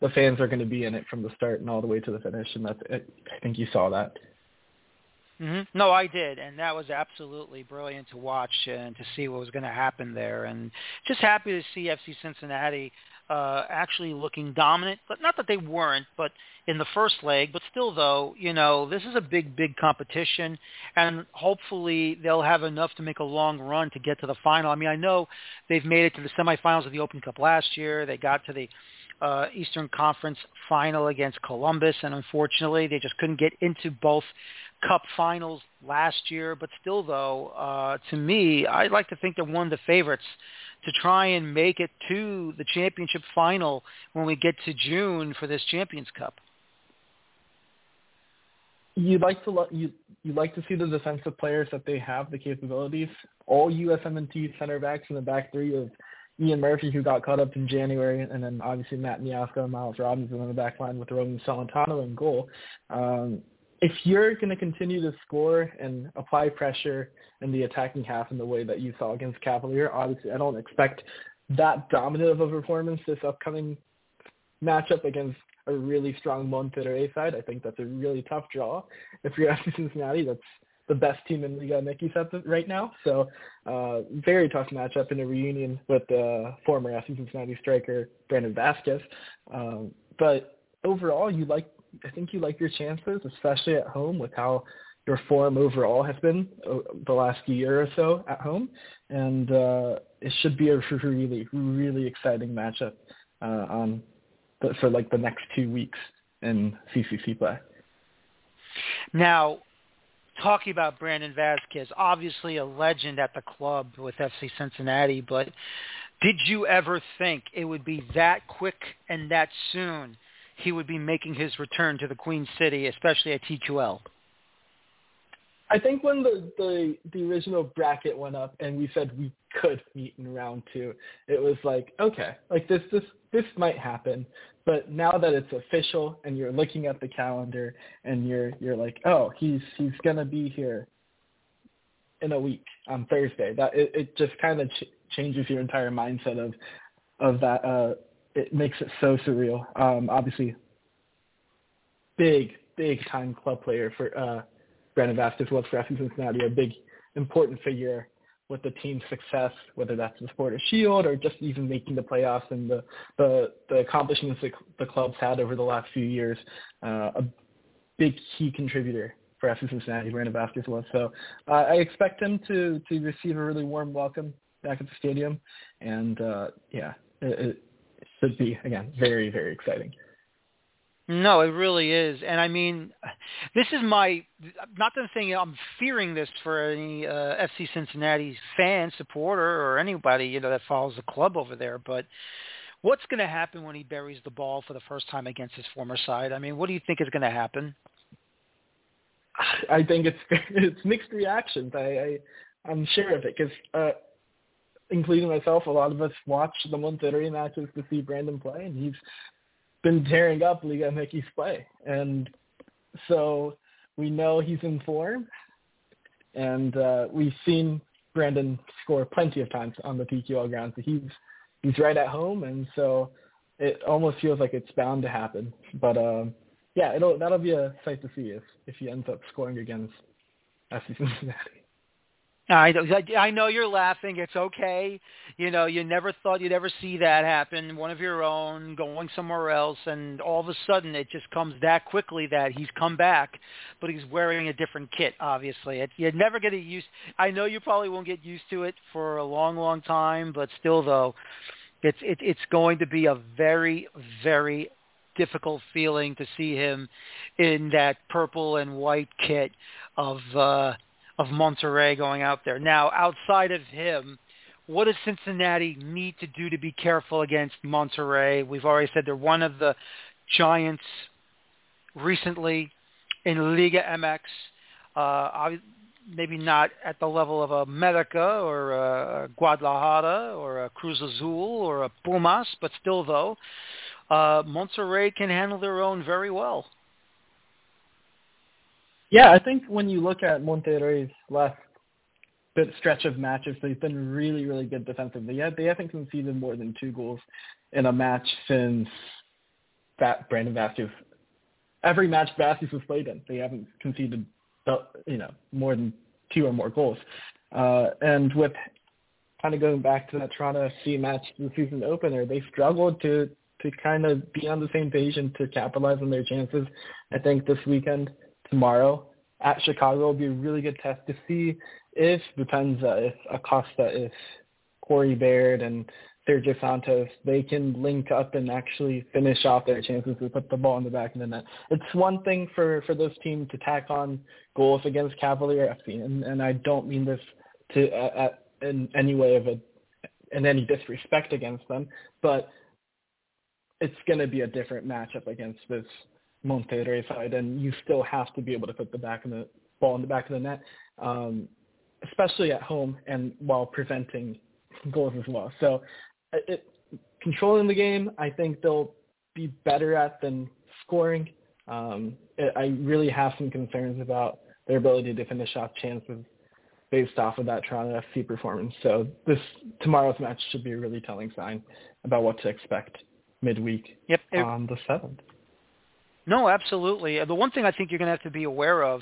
the fans are going to be in it from the start and all the way to the finish, and that's it. I think you saw that. Mm-hmm. No, I did, and that was absolutely brilliant to watch and to see what was going to happen there, and just happy to see FC Cincinnati uh, actually looking dominant. But not that they weren't, but in the first leg. But still, though, you know, this is a big, big competition, and hopefully they'll have enough to make a long run to get to the final. I mean, I know they've made it to the semifinals of the Open Cup last year. They got to the uh, Eastern Conference final against Columbus, and unfortunately, they just couldn't get into both Cup finals last year. But still, though, uh, to me, I'd like to think they're one of the favorites to try and make it to the championship final when we get to June for this Champions Cup. You'd like to you you like to see the defensive players that they have the capabilities. All USMNT center backs in the back three of Ian Murphy, who got caught up in January, and then obviously Matt and Miles Robinson on the back line with Roman Celentano in goal. Um, if you're going to continue to score and apply pressure in the attacking half in the way that you saw against Cavalier, obviously I don't expect that dominant of a performance this upcoming matchup against a really strong Monterrey side. I think that's a really tough draw. If you're FC Cincinnati, that's the best team in Liga MX right now. So uh, very tough matchup in a reunion with the former FC Cincinnati striker Brandon Vazquez. Um, but overall, you like I think you like your chances, especially at home with how your form overall has been uh, the last year or so at home, and uh, it should be a really really exciting matchup uh, on for like the next two weeks in CCC play. Now, talking about Brandon Vazquez, obviously a legend at the club with FC Cincinnati, but did you ever think it would be that quick and that soon he would be making his return to the Queen City, especially at TQL? I think when the, the the original bracket went up and we said we could meet in round two, it was like, okay, like this this this might happen. But now that it's official and you're looking at the calendar and you're you're like, oh, he's he's gonna be here in a week on Thursday. That it, it just kind of ch- changes your entire mindset of of that. Uh, it makes it so surreal. Um, obviously, big big time club player for uh, Brandon Vazquez was for Cincinnati, a big important figure with the team's success, whether that's the Supporters Shield or just even making the playoffs and the the, the accomplishments that the club's had over the last few years. Uh, a big key contributor for FC Cincinnati, Brandon Vazquez was. So uh, I expect him to to receive a really warm welcome back at the stadium, and uh, yeah, it, it should be again very very exciting. No, it really is, and I mean, this is my not the thing. I'm fearing this for any uh, FC Cincinnati fan, supporter, or anybody you know that follows the club over there. But what's going to happen when he buries the ball for the first time against his former side? I mean, what do you think is going to happen? I think it's it's mixed reactions. I, I I'm sure of it because, uh, including myself, a lot of us watch the Monterrey matches to see Brandon play, and he's been tearing up Liga MX play. And so we know he's in form. And uh, we've seen Brandon score plenty of times on the TQL grounds. So he's he's right at home, and so it almost feels like it's bound to happen. But um, yeah, it'll that'll be a sight to see if if he ends up scoring against FC Cincinnati. I I know you're laughing. It's okay. You know, you never thought you'd ever see that happen. One of your own going somewhere else, and all of a sudden it just comes that quickly that he's come back, but he's wearing a different kit. Obviously, it, you'd never get used. I know you probably won't get used to it for a long, long time, but still, though, it's it, it's going to be a very, very difficult feeling to see him in that purple and white kit of. uh of Monterrey going out there. Now, outside of him, what does Cincinnati need to do to be careful against Monterrey? We've already said they're one of the giants recently in Liga MX. Uh, maybe not at the level of a América or a Guadalajara or a Cruz Azul or a Pumas, but still though, uh, Monterrey can handle their own very well. Yeah, I think when you look at Monterrey's last bit stretch of matches, they've been really, really good defensively. Yeah, they haven't conceded more than two goals in a match since that Brandon Vazquez. Every match Vazquez was played in, they haven't conceded, you know, more than two or more goals. Uh, and with kind of going back to that Toronto FC match, the season opener, they struggled to to kind of be on the same page and to capitalize on their chances. I think this weekend tomorrow at Chicago will be a really good test to see if Boupendza, if Acosta, if Corey Baird and Sergio Santos, they can link up and actually finish off their chances to put the ball in the back of the net. It's one thing for, for those teams to tack on goals against Cavalier FC, and, and I don't mean this to uh, in any way of a in any disrespect against them, but it's going to be a different matchup against this Monterrey side, and you still have to be able to put the back of the ball in the back of the net, um, especially at home and while preventing goals as well. So, it, controlling the game, I think they'll be better at than scoring. Um, it, I really have some concerns about their ability to finish off chances based off of that Toronto FC performance. So this tomorrow's match should be a really telling sign about what to expect midweek yep. on the seventh. No, absolutely. The one thing I think you're going to have to be aware of,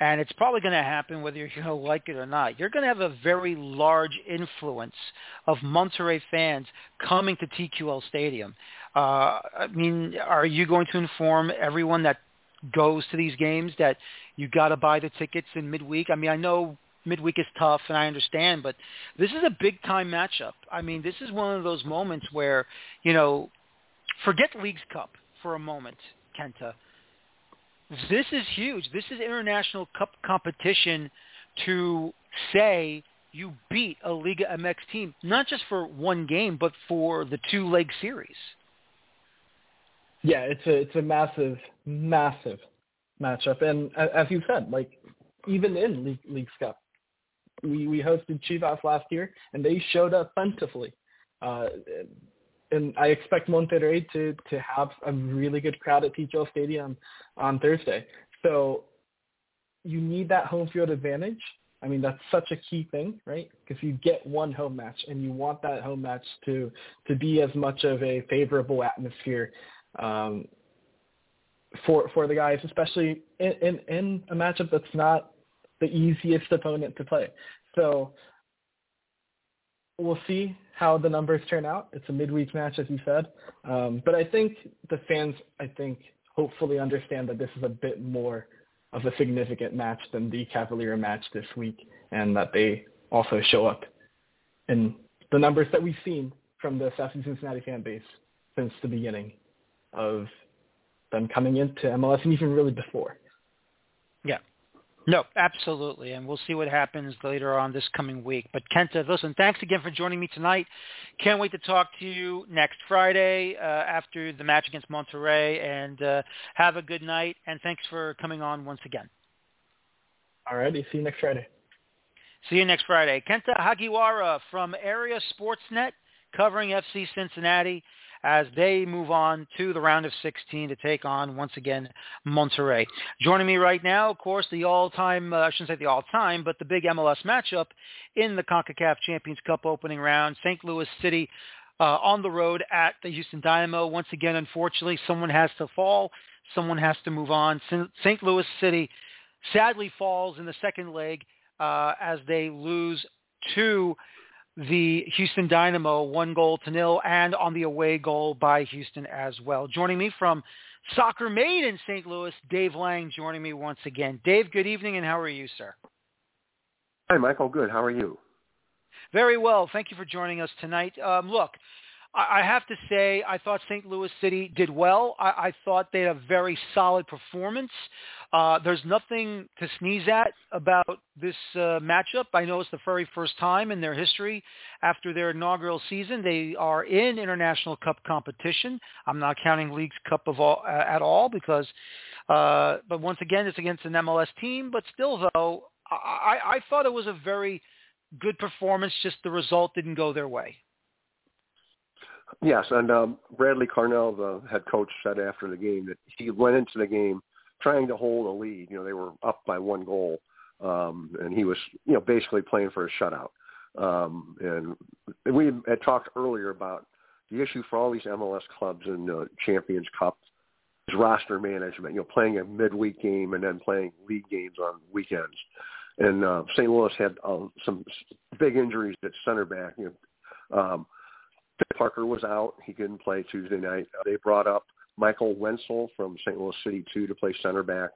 and it's probably going to happen whether you're going to like it or not, you're going to have a very large influence of Monterrey fans coming to TQL Stadium. Uh, I mean, are you going to inform everyone that goes to these games that you got to buy the tickets in midweek? I mean, I know midweek is tough and I understand, but this is a big time matchup. I mean, this is one of those moments where, you know, forget Leagues Cup for a moment. Kenta. This is huge. This is international cup competition to say you beat a Liga MX team, not just for one game, but for the two leg series. Yeah, it's a it's a massive, massive matchup, and as you said, like even in League League Cup, we we hosted Chivas last year, and they showed up plentifully. Uh, and I expect Monterrey to to have a really good crowd at TQL Stadium on Thursday. So you need that home field advantage. I mean, that's such a key thing, right? Because you get one home match, and you want that home match to to be as much of a favorable atmosphere um, for for the guys, especially in, in in a matchup that's not the easiest opponent to play. So we'll see how the numbers turn out. It's a midweek match, as you said. Um, but I think the fans, I think, hopefully understand that this is a bit more of a significant match than the Cavalier match this week, and that they also show up in the numbers that we've seen from the South Cincinnati fan base since the beginning of them coming into MLS and even really before. Yeah, no, absolutely, and we'll see what happens later on this coming week. But Kenta, listen, thanks again for joining me tonight. Can't wait to talk to you next Friday uh, after the match against Monterrey, and uh, have a good night. And thanks for coming on once again. All righty, see you next Friday. See you next Friday. Kenta Hagiwara from Area Sportsnet covering FC Cincinnati as they move on to the round of 16 to take on, once again, Monterrey. Joining me right now, of course, the all-time, uh, I shouldn't say the all-time, but the big MLS matchup in the CONCACAF Champions Cup opening round, St. Louis City uh, on the road at the Houston Dynamo. Once again, unfortunately, someone has to fall. Someone has to move on. St. Louis City sadly falls in the second leg uh, as they lose to the Houston Dynamo one goal to nil and on the away goal by Houston as well. Joining me from Soccer Made in St. Louis, Dave Lang joining me once again. Dave, good evening and how are you, sir? Hi, Michael. Good. How are you? Very well. Thank you for joining us tonight. Um, look, I have to say, I thought St. Louis City did well. I, I thought they had a very solid performance. Uh, there's nothing to sneeze at about this uh, matchup. I know it's the very first time in their history after their inaugural season they are in International Cup competition. I'm not counting Leagues Cup of all, uh, at all because, uh, but once again, it's against an MLS team. But still, though, I, I thought it was a very good performance. Just the result didn't go their way. Yes, and um, Bradley Carnell, the head coach, said after the game that he went into the game trying to hold a lead. You know, they were up by one goal, um, and he was, you know, basically playing for a shutout. Um, and we had talked earlier about the issue for all these MLS clubs in the Champions Cup is roster management. You know, playing a midweek game and then playing league games on weekends. And uh, St. Louis had uh, some big injuries at center back. You know, um, Parker was out. He couldn't play Tuesday night. Uh, they brought up Michael Wenzel from St. Louis City 2 to play center back.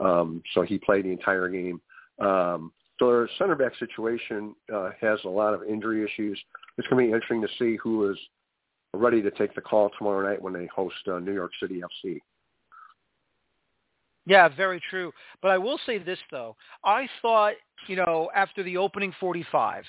Um, so he played the entire game. Um, so their center back situation uh, has a lot of injury issues. It's going to be interesting to see who is ready to take the call tomorrow night when they host uh, New York City FC. Yeah, very true. But I will say this though. I thought, you know, after the opening 45,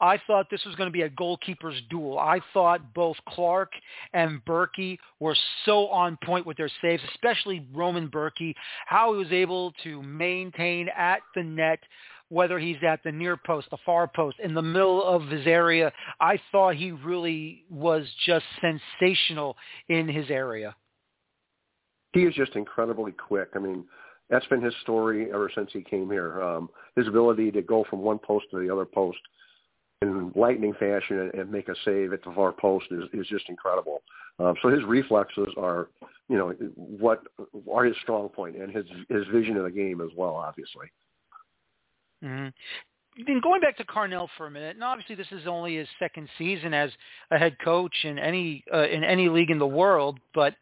I thought this was going to be a goalkeeper's duel. I thought both Clark and Bürki were so on point with their saves, especially Roman Bürki, how he was able to maintain at the net whether he's at the near post, the far post, in the middle of his area. I thought he really was just sensational in his area he is just incredibly quick. I mean, that's been his story ever since he came here. Um, his ability to go from one post to the other post in lightning fashion and, and make a save at the far post is, is just incredible. Um, so his reflexes are, you know, what are his strong point and his his vision of the game as well, obviously. Mm-hmm. Then going back to Carnell for a minute, and obviously this is only his second season as a head coach in any uh, in any league in the world, but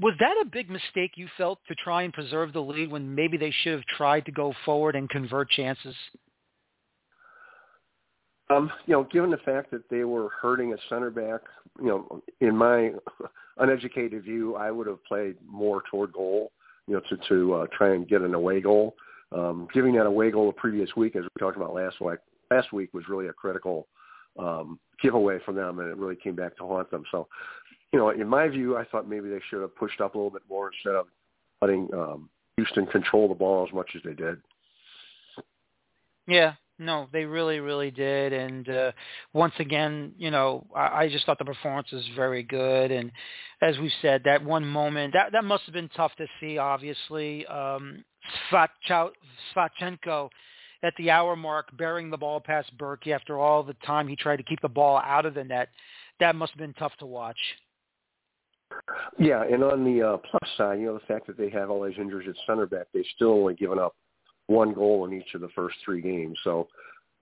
was that a big mistake you felt to try and preserve the lead when maybe they should have tried to go forward and convert chances? Um, you know, given the fact that they were hurting a center back, you know, in my uneducated view, I would have played more toward goal, you know, to to uh, try and get an away goal. Um, giving that away goal the previous week, as we talked about last week, last week was really a critical um, giveaway from them, and it really came back to haunt them. So you know, in my view, I thought maybe they should have pushed up a little bit more instead of letting um, Houston control the ball as much as they did. Yeah, no, they really, really did. And uh, once again, you know, I, I just thought the performance was very good. And as we've said, that one moment that that must have been tough to see. Obviously, um, Sviatchenko at the hour mark, bearing the ball past Bürki after all the time he tried to keep the ball out of the net. That must have been tough to watch. Yeah, and on the uh, plus side, you know, the fact that they have all these injuries at center back, they've still only given up one goal in each of the first three games. So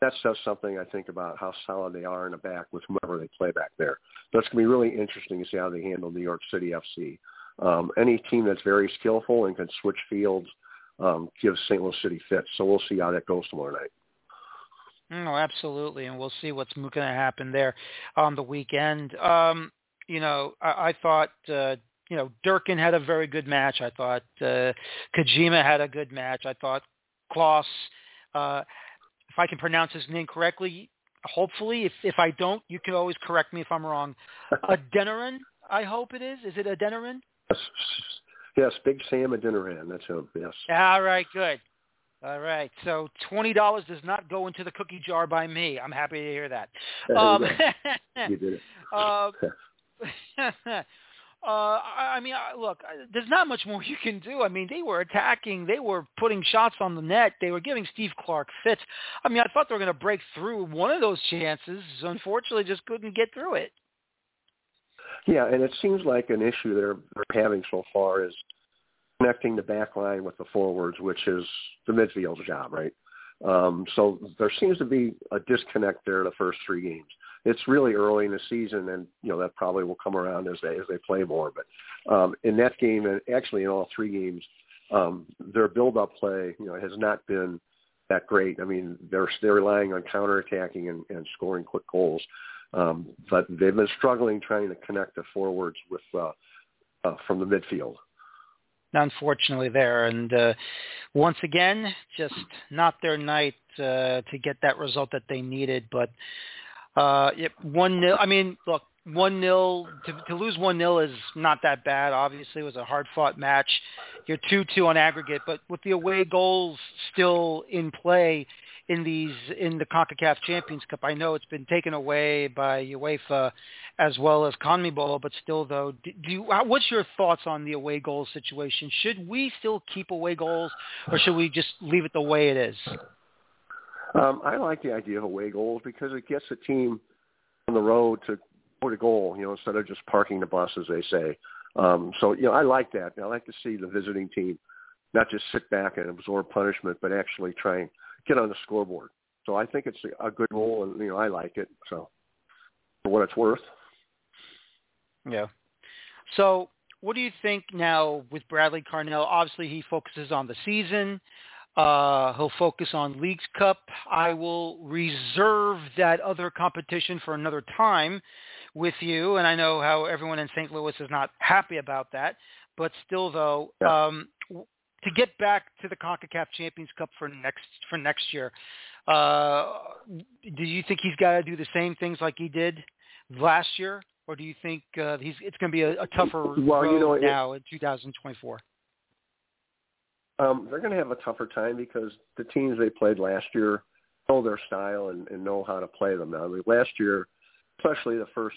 that says something, I think, about how solid they are in the back with whoever they play back there. So it's going to be really interesting to see how they handle New York City FC. Um, any team that's very skillful and can switch fields um, gives St. Louis City fits. So we'll see how that goes tomorrow night. No, absolutely, and we'll see what's going to happen there on the weekend. Um, you know, I, I thought, uh, you know, Durkin had a very good match. I thought uh, Kijima had a good match. I thought Klauss, uh, if I can pronounce his name correctly, hopefully, if if I don't, you can always correct me if I'm wrong. Adeniran, I hope it is. Is it Adeniran? Yes, yes, Big Sam Adeniran. That's him. Yes. All right, good. All right, so twenty dollars does not go into the cookie jar by me. I'm happy to hear that. Um, you did it. uh, uh, I mean, look, there's not much more you can do. I mean, they were attacking, they were putting shots on the net, they were giving Steve Clark fits. I mean, I thought they were going to break through one of those chances. Unfortunately, just couldn't get through it. Yeah, and it seems like an issue they're, they're having so far is connecting the back line with the forwards, which is the midfield's job, right? Um, so there seems to be a disconnect there the first three games. It's really early in the season, and you know that probably will come around as they as they play more. But um, in that game, and actually in all three games, um, their build-up play, you know, has not been that great. I mean, they're they're relying on counterattacking and, and scoring quick goals, um, but they've been struggling trying to connect the forwards with uh, uh, from the midfield unfortunately there. And uh, once again, just not their night uh, to get that result that they needed. But uh, one nil. I mean, look, one nil to, to lose one nil is not that bad. Obviously, it was a hard fought match. You're two two on aggregate, but with the away goals still in play, in these in the CONCACAF Champions Cup. I know it's been taken away by UEFA as well as CONMEBOL, but still, though, do you, what's your thoughts on the away goal situation? Should we still keep away goals, or should we just leave it the way it is? Um, I like the idea of away goals because it gets the team on the road to go to goal, you know, instead of just parking the bus, as they say. Um, so, you know, I like that. I like to see the visiting team not just sit back and absorb punishment, but actually try and get on the scoreboard. So I think it's a good role, and you know I like it. So for what it's worth. Yeah. So what do you think now with Bradley Carnell? Obviously, he focuses on the season. Uh, he'll focus on Leagues Cup. I will reserve that other competition for another time with you, and I know how everyone in St. Louis is not happy about that. But still, though, yeah. um, to get back to the CONCACAF Champions Cup for next for next year, uh, do you think he's got to do the same things like he did last year, or do you think uh, he's it's going to be a, a tougher well, road you know, now in 2024? Um, they're going to have a tougher time because the teams they played last year know their style and, and know how to play them. Now, I mean, last year, especially the first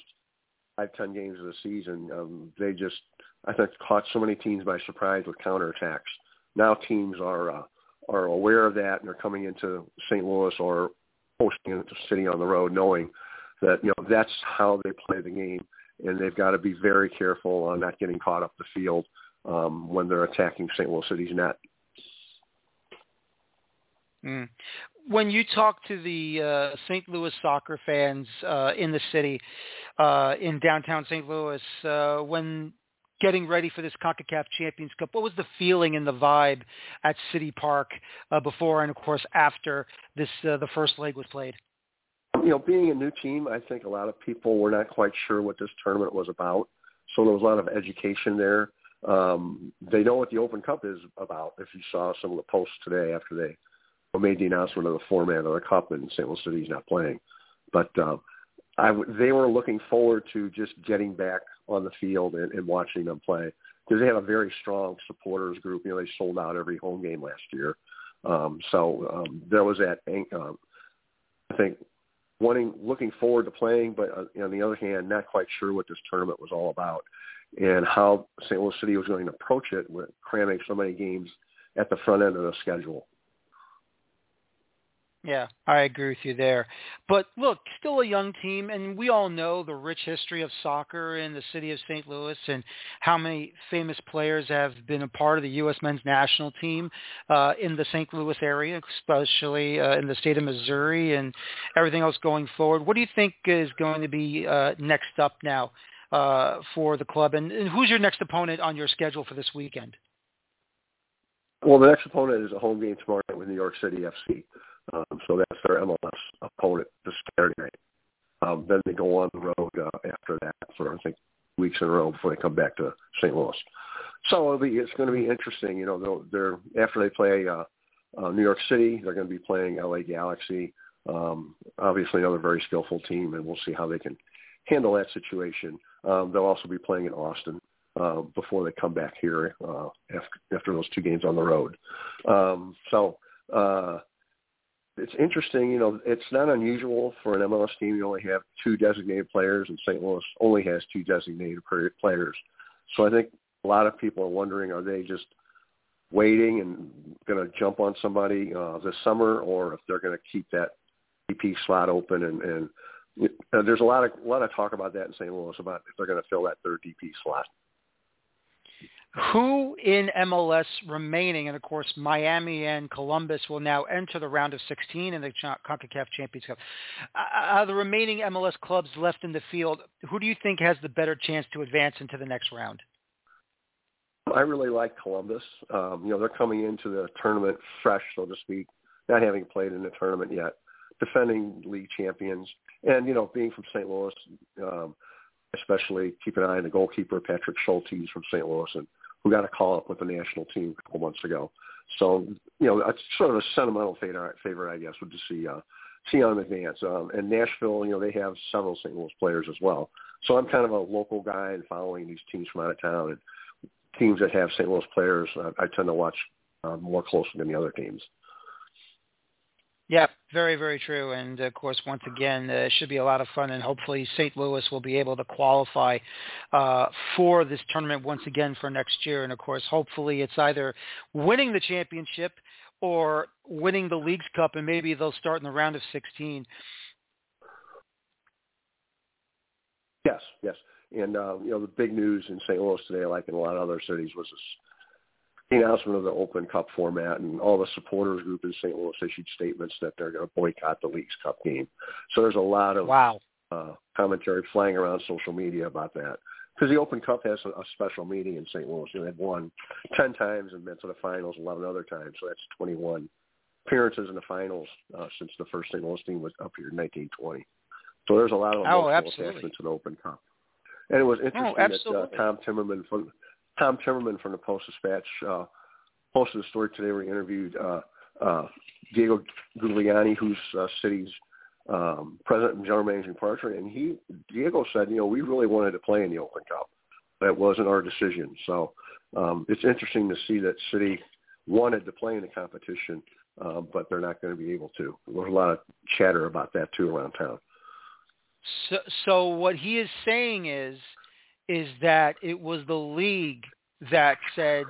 five ten games of the season, um, they just I think caught so many teams by surprise with counterattacks now teams are uh, are aware of that and are coming into St. Louis or hosting a city on the road, knowing that you know that's how they play the game, and they've got to be very careful on not getting caught up the field um, when they're attacking St. Louis City's net. Mm. When you talk to the uh, St. Louis soccer fans uh, in the city, uh, in downtown St. Louis, uh, when getting ready for this CONCACAF Champions Cup. What was the feeling and the vibe at City Park uh, before and, of course, after this uh, the first leg was played? You know, being a new team, I think a lot of people were not quite sure what this tournament was about. So there was a lot of education there. Um, they know what the Open Cup is about. If you saw some of the posts today after they made the announcement of the format of the Cup and St. Louis City's not playing, but uh, I w- they were looking forward to just getting back on the field and, and watching them play because they have a very strong supporters group. You know, they sold out every home game last year. Um, so um, there was that. Um, I think wanting, looking forward to playing, but uh, on the other hand, not quite sure what this tournament was all about and how St. Louis City was going to approach it with cramming so many games at the front end of the schedule. Yeah, I agree with you there. But look, still a young team, and we all know the rich history of soccer in the city of St. Louis and how many famous players have been a part of the U.S. men's national team uh, in the St. Louis area, especially uh, in the state of Missouri and everything else going forward. What do you think is going to be uh, next up now uh, for the club, and, and who's your next opponent on your schedule for this weekend? Well, the next opponent is a home game tomorrow night with New York City FC. Um, so that's their MLS opponent this Saturday night. Um, then they go on the road uh, after that for I think weeks in a row before they come back to St. Louis. So it'll be, it's going to be interesting. You know, they're after they play uh, uh, New York City, they're going to be playing LA Galaxy. Um, obviously, another very skillful team, and we'll see how they can handle that situation. Um, they'll also be playing in Austin uh, before they come back here uh, after, after those two games on the road. Um, so uh, it's interesting. You know, it's not unusual for an MLS team. You only have two designated players, and St. Louis only has two designated players. So I think a lot of people are wondering: Are they just waiting and going to jump on somebody uh, this summer, or if they're going to keep that DP slot open? And, and uh, there's a lot of a lot of talk about that in St. Louis about if they're going to fill that third DP slot. Who in MLS remaining, and of course Miami and Columbus will now enter the round of 16 in the CONCACAF Champions Cup. Uh, the remaining MLS clubs left in the field, who do you think has the better chance to advance into the next round? I really like Columbus. Um, you know, they're coming into the tournament fresh, so to speak, not having played in the tournament yet, defending league champions, and you know, being from St. Louis, um, especially keep an eye on the goalkeeper Patrick Schultes from St. Louis, and who got a call up with the national team a couple months ago. So you know, it's sort of a sentimental favorite, favorite I guess, would to see uh, see them advance. Um, and Nashville, you know, they have several St. Louis players as well. So I'm kind of a local guy and following these teams from out of town and teams that have St. Louis players. Uh, I tend to watch uh, more closely than the other teams. Yeah, very, very true. And of course, once again, uh, it should be a lot of fun, and hopefully St. Louis will be able to qualify uh, for this tournament once again for next year. And of course, hopefully it's either winning the championship or winning the Leagues Cup, and maybe they'll start in the round of 16. Yes, yes. And, uh, you know, the big news in St. Louis today, like in a lot of other cities, was this the announcement of the Open Cup format, and all the supporters group in St. Louis issued statements that they're going to boycott the Leagues Cup game. So there's a lot of wow. uh, commentary flying around social media about that. Because the Open Cup has a, a special meeting in St. Louis. You know, they've won 10 times and been to the finals 11 other times, so that's 21 appearances in the finals uh, since the first St. Louis team was up here in 1920. So there's a lot of oh, emotional attachment to the Open Cup. And it was oh, interesting oh, that uh, Tom Timmerman from Tom Timmerman from the Post Dispatch uh, posted a story today where he interviewed uh, uh, Diego Gigliani, who's uh, City's um, president and general managing partner, and he Diego said, you know, we really wanted to play in the Open Cup. That wasn't our decision. So um, it's interesting to see that City wanted to play in the competition, um, but they're not going to be able to. There's a lot of chatter about that too around town. So, so what he is saying is, is that it was the league that said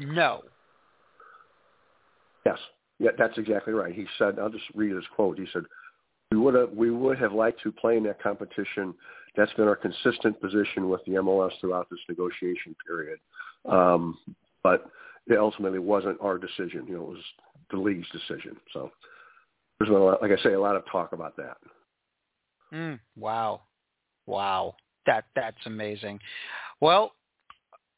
no. Yes, yeah, that's exactly right. He said, I'll just read his quote. He said, "We would have, we would have liked to play in that competition. That's been our consistent position with the MLS throughout this negotiation period, um, but it ultimately wasn't our decision. You know, it was the league's decision. So there's been, a lot, like I say, a lot of talk about that." Mm, wow, wow, that that's amazing. Well,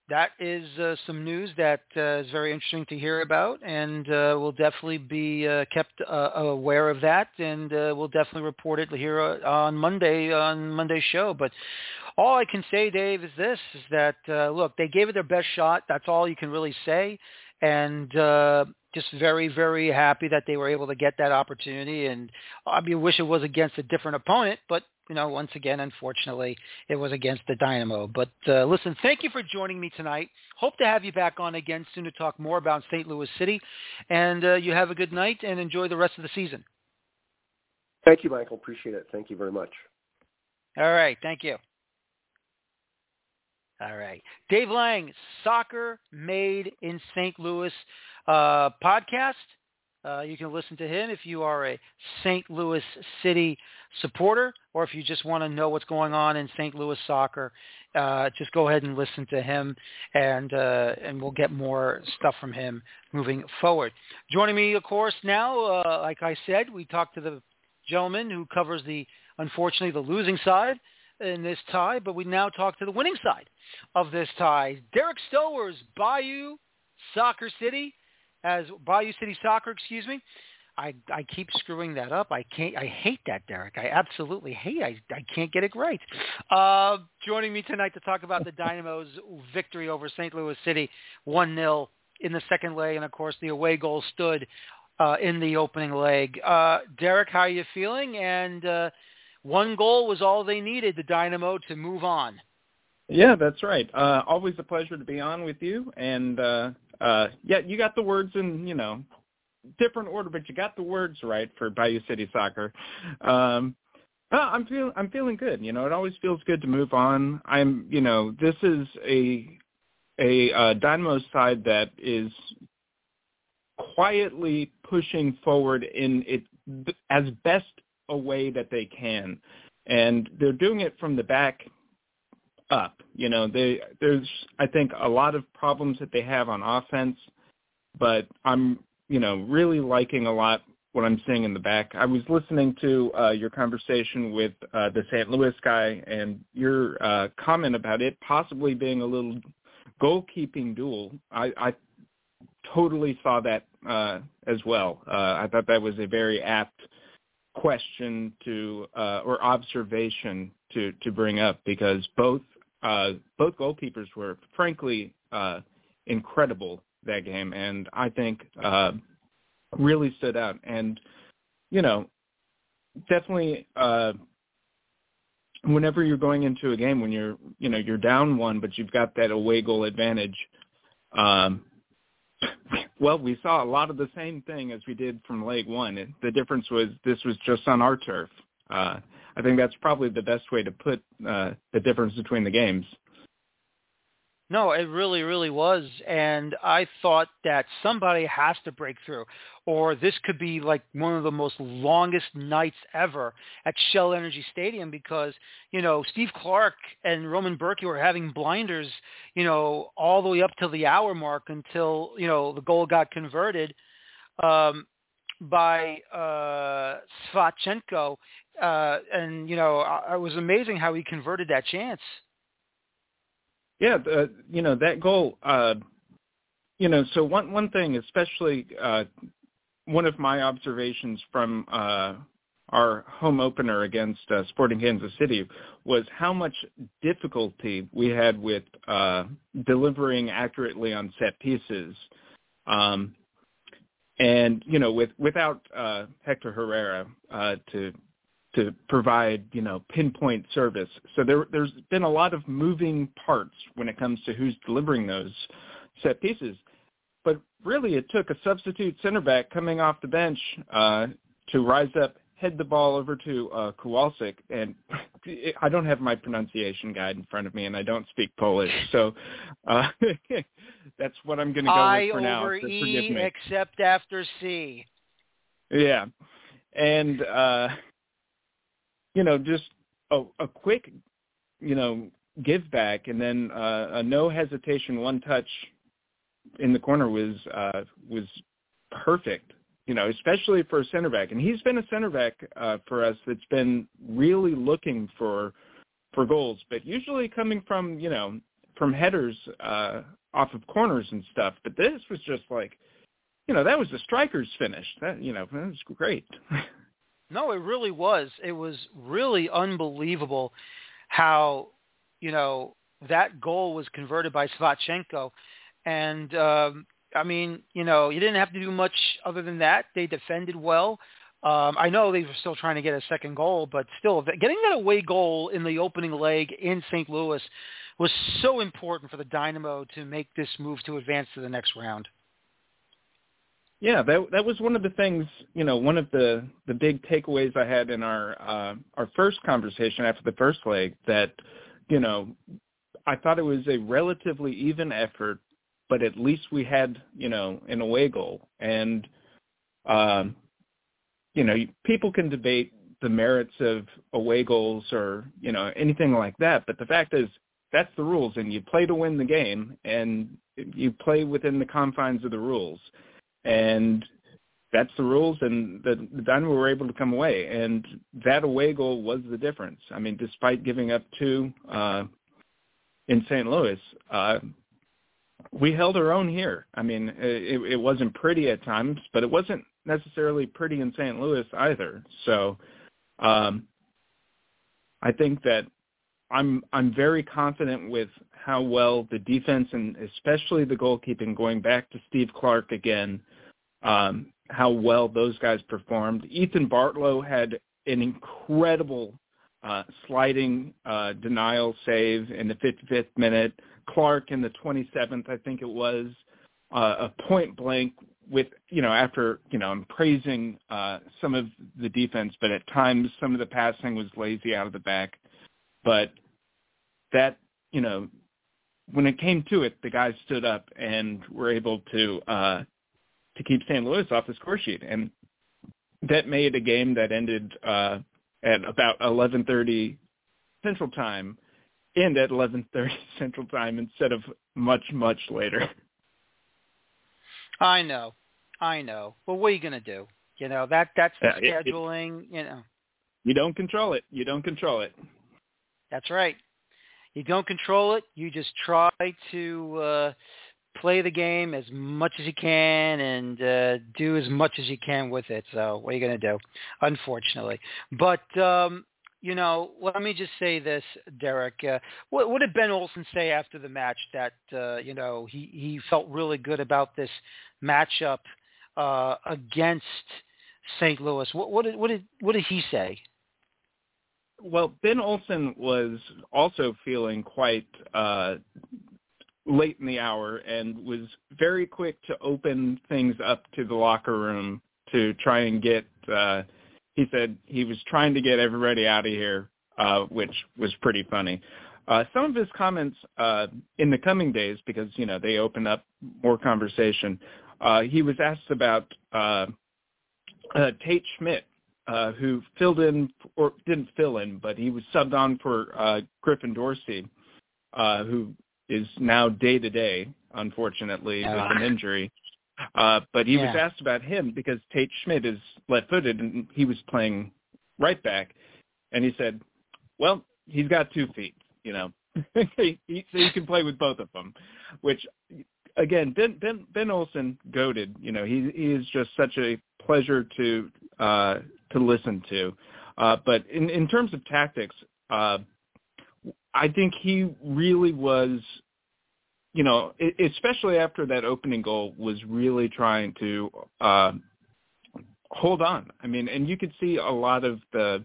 that is uh, some news that uh, is very interesting to hear about, and uh, we'll definitely be uh, kept uh, aware of that, and uh, we'll definitely report it here on Monday on Monday's show. But all I can say, Dave, is this: is that look, they gave it their best shot. That's all you can really say, and just very, very happy that they were able to get that opportunity. And I mean, wish it was against a different opponent, but you know, once again, unfortunately, it was against the Dynamo. But uh, listen, thank you for joining me tonight. Hope to have you back on again soon to talk more about St. Louis City. And uh, you have a good night and enjoy the rest of the season. Thank you, Michael. Appreciate it. Thank you very much. All right. Thank you. All right. Dave Lang, Soccer Made in St. Louis uh, podcast. Uh, you can listen to him if you are a St. Louis City supporter or if you just want to know what's going on in St. Louis soccer. Uh, just go ahead and listen to him, and uh, and we'll get more stuff from him moving forward. Joining me, of course, now, uh, like I said, we talked to the gentleman who covers the unfortunately the losing side in this tie, but we now talk to the winning side of this tie. Derek Stowers, Bayou Soccer City as Bayou City Soccer, excuse me. I I keep screwing that up. I can't. I hate that, Derek. I absolutely hate. I I can't get it right. Uh, joining me tonight to talk about the Dynamo's victory over St. Louis City, one 0 in the second leg, and of course the away goal stood uh, in the opening leg. Uh, Derek, how are you feeling? And uh, one goal was all they needed, the Dynamo, to move on. Yeah, that's right. Uh, always a pleasure to be on with you, and uh, uh, yeah, you got the words in you know different order, but you got the words right for Bayou City Soccer. Um, I'm feeling I'm feeling good. You know, it always feels good to move on. I'm you know this is a a uh, Dynamo side that is quietly pushing forward in it as best a way that they can, and they're doing it from the back up. You know, they there's I think a lot of problems that they have on offense, but I'm you know really liking a lot what I'm seeing in the back. I was listening to uh, your conversation with uh, the St. Louis guy and your uh, comment about it possibly being a little goalkeeping duel. I, I totally saw that uh, as well. Uh, I thought that was a very apt question to uh, or observation to to bring up because both uh, both goalkeepers were frankly uh, incredible that game, and I think uh, really stood out. And you know, definitely. Uh, whenever you're going into a game when you're you know you're down one but you've got that away goal advantage um well, we saw a lot of the same thing as we did from leg one. The difference was this was just on our turf. Uh, I think that's probably the best way to put uh, the difference between the games. No, it really, really was. And I thought that somebody has to break through. Or this could be like one of the most longest nights ever at Shell Energy Stadium because, you know, Steve Clark and Roman Bürki were having blinders, you know, all the way up to the hour mark until, you know, the goal got converted um, by uh. Uh, and, you know, it was amazing how he converted that chance. Yeah, you know that goal. Uh, you know, so one one thing, especially uh, one of my observations from uh, our home opener against uh, Sporting Kansas City was how much difficulty we had with uh, delivering accurately on set pieces. Um, and you know, with without uh, Hector Herrera uh, to to provide, you know, pinpoint service. So there, there's been a lot of moving parts when it comes to who's delivering those set pieces. But really, it took a substitute center back coming off the bench uh, to rise up, head the ball over to uh, Kowalczyk, and I don't have my pronunciation guide in front of me, and I don't speak Polish, so uh, that's what I'm going to go I with for now. over So E except after C. Yeah, and uh, you know, just a, a quick, you know, give back, and then uh, a no hesitation one touch in the corner was uh, was perfect. You know, especially for a center back, and he's been a center back uh, for us that's been really looking for for goals, but usually coming from you know from headers uh, off of corners and stuff. But this was just like, you know, that was the striker's finish. That you know, that was great. No, it really was. It was really unbelievable how, you know, that goal was converted by Sviatchenko. And, um, I mean, you know, you didn't have to do much other than that. They defended well. Um, I know they were still trying to get a second goal, but still, getting that away goal in the opening leg in St. Louis was so important for the Dynamo to make this move to advance to the next round. Yeah, that that was one of the things, you know, one of the the big takeaways I had in our uh, our first conversation after the first leg that, you know, I thought it was a relatively even effort, but at least we had, you know, an away goal. And um you know, people can debate the merits of away goals or, you know, anything like that, but the fact is that's the rules and you play to win the game and you play within the confines of the rules and that's the rules and the, the Dynamo were able to come away and that away goal was the difference. I mean, despite giving up two uh, in St. Louis, uh, we held our own here. I mean, it, it wasn't pretty at times, but it wasn't necessarily pretty in St. Louis either. So um, I think that I'm I'm very confident with how well the defense and especially the goalkeeping going back to Steve Clark again um, how well those guys performed. Ethan Bartlow had an incredible uh, sliding uh, denial save in the 55th minute. Clark in the 27th, I think it was, uh, a point blank with, you know, after, you know, I'm praising uh, some of the defense, but at times some of the passing was lazy out of the back. But that, you know, when it came to it, the guys stood up and were able to uh, to keep St. Louis off the score sheet, and that made a game that ended uh, at about 11:30 Central Time end at 11:30 Central Time instead of much much later. I know, I know. But what are you going to do? You know that that's the yeah, scheduling. It, you know, you don't control it. You don't control it. That's right. You don't control it. You just try to uh, play the game as much as you can and uh, do as much as you can with it. So what are you going to do? Unfortunately, but um, you know, let me just say this, Derek. Uh, what, what did Ben Olsen say after the match? That uh, you know he he felt really good about this matchup uh, against St. Louis. What, what did what did what did he say? Well, Ben Olsen was also feeling quite uh, late in the hour and was very quick to open things up to the locker room to try and get. Uh, he said he was trying to get everybody out of here, uh, which was pretty funny. Uh, some of his comments uh, in the coming days, because you know they open up more conversation. Uh, he was asked about uh, uh, Tate Schmidt, uh, who filled in or didn't fill in, but he was subbed on for uh, Griffin Dorsey, uh, who is now day to day, unfortunately, with an injury. Uh, but he yeah. was asked about him because Tate Schmidt is left-footed and he was playing right back, and he said, "Well, he's got two feet, you know, he, he, so you can play with both of them." Which, again, Ben Ben Ben Olsen goaded. You know, he he is just such a pleasure to uh, to listen to. Uh, but in in terms of tactics, uh, I think he really was you know, especially after that opening goal, was really trying to uh, hold on. I mean, and you could see a lot of the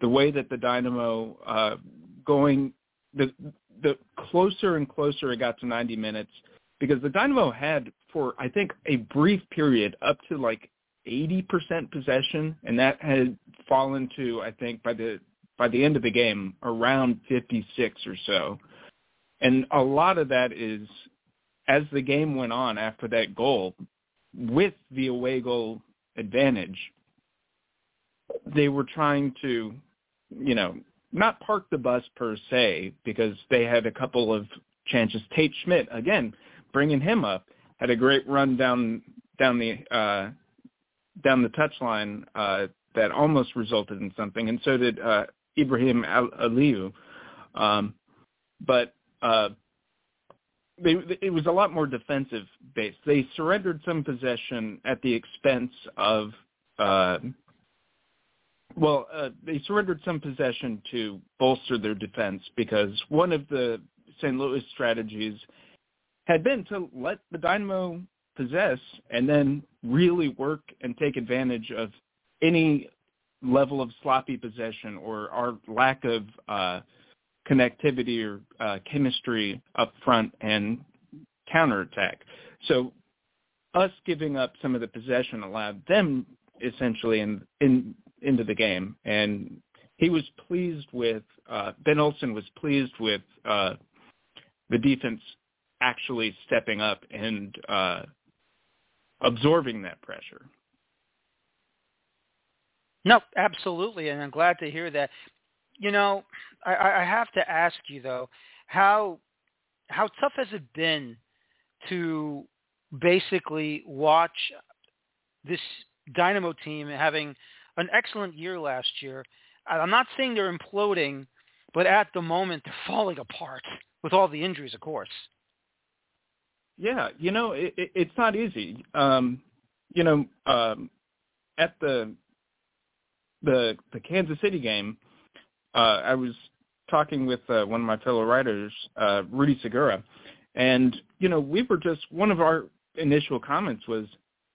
the way that the Dynamo uh, going the the closer and closer it got to 90 minutes because the Dynamo had for I think a brief period up to like 80% possession and that had fallen to I think by the by the end of the game around 56 or so. And a lot of that is as the game went on after that goal, with the away goal advantage, they were trying to, you know, not park the bus per se because they had a couple of chances. Tate Schmidt, again, bringing him up, had a great run down down the uh, down the touchline uh, that almost resulted in something, and so did uh, Ibrahim Aliyu. Um, but uh, they, it was a lot more defensive based. They surrendered some possession at the expense of, uh, well, uh, they surrendered some possession to bolster their defense because one of the St. Louis strategies had been to let the Dynamo possess and then really work and take advantage of any level of sloppy possession or our lack of uh, connectivity or uh, chemistry up front and counterattack. So us giving up some of the possession allowed them essentially in, in into the game, and he was pleased with uh, Ben Olsen was pleased with uh, the defense actually stepping up and uh, absorbing that pressure. No, absolutely, and I'm glad to hear that. You know, I, I have to ask you though, how how tough has it been to basically watch this Dynamo team having an excellent year last year? I'm not saying they're imploding, but at the moment they're falling apart with all the injuries, of course. Yeah, you know, it, it, it's not easy. Um, you know, um, at the the the Kansas City game, uh, I was talking with uh, one of my fellow writers, uh, Rudy Segura, and you know we were just one of our initial comments was,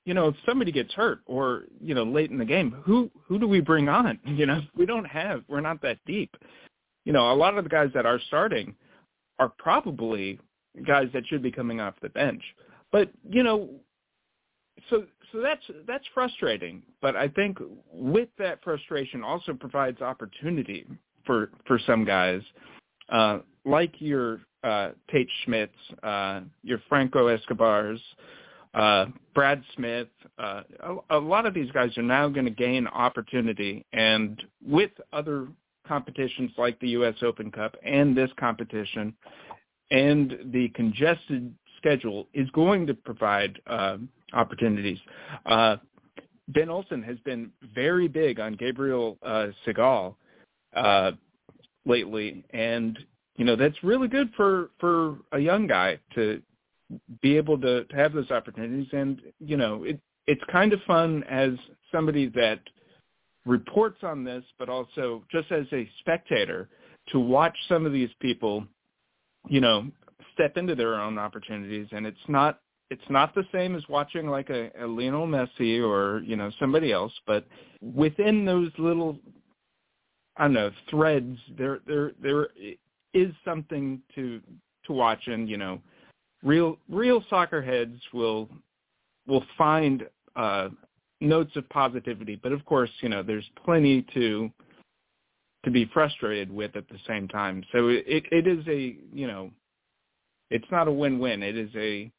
you know, if somebody gets hurt or you know late in the game, who who do we bring on? You know, we don't have, we're not that deep. You know, a lot of the guys that are starting are probably guys that should be coming off the bench. But you know, so so that's that's frustrating. But I think with that frustration also provides opportunity for for some guys, uh, like your uh, Tate Schmidts, uh, your Franco Escobars, uh, Brad Smith. Uh, a, a lot of these guys are now going to gain opportunity, and with other competitions like the U.S. Open Cup and this competition and the congested schedule is going to provide uh, opportunities. Uh, ben Olsen has been very big on Gabriel uh, Segal uh, lately, and you know that's really good for for a young guy to be able to, to have those opportunities. And you know, it it's kind of fun as somebody that reports on this, but also just as a spectator to watch some of these people, you know, step into their own opportunities. And it's not it's not the same as watching like a, a Lionel Messi or you know somebody else, but within those little I don't know threads, there there there is something to to watch, and you know, real real soccer heads will will find uh, notes of positivity, but of course, you know, there's plenty to to be frustrated with at the same time. So it it is a you know, it's not a win-win. It is a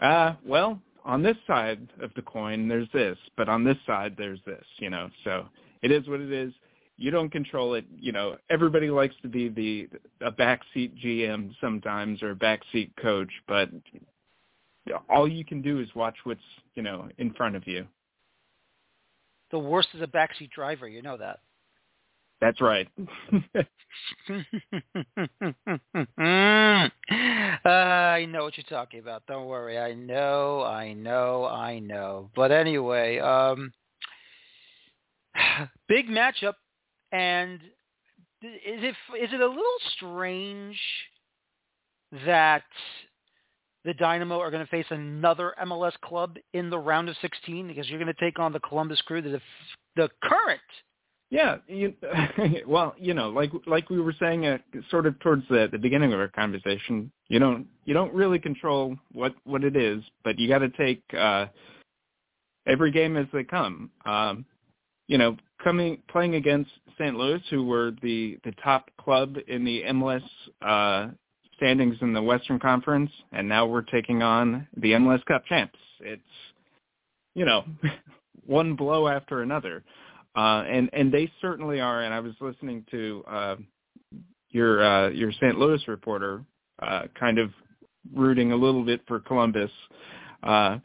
uh well on this side of the coin there's this, but on this side there's this. You know, so it is what it is. You don't control it. You know, everybody likes to be the a backseat GM sometimes or a backseat coach, but all you can do is watch what's you know in front of you. The worst is a backseat driver. You know that. That's right. I know what you're talking about. Don't worry. I know, I know, I know. But anyway, um, big matchup, and is it is it a little strange that the Dynamo are going to face another MLS club in the round of 16 because you're going to take on the Columbus Crew, the the current yeah, you, well, you know, like like we were saying, uh, sort of towards the the beginning of our conversation, you don't you don't really control what what it is, but you got to take uh, every game as they come. Um, you know, coming playing against St. Louis, who were the the top club in the MLS uh, standings in the Western Conference, and now we're taking on the MLS Cup champs. It's you know, one blow after another. Uh, and and they certainly are. And I was listening to uh, your uh, your St. Louis reporter, uh, kind of rooting a little bit for Columbus. Uh,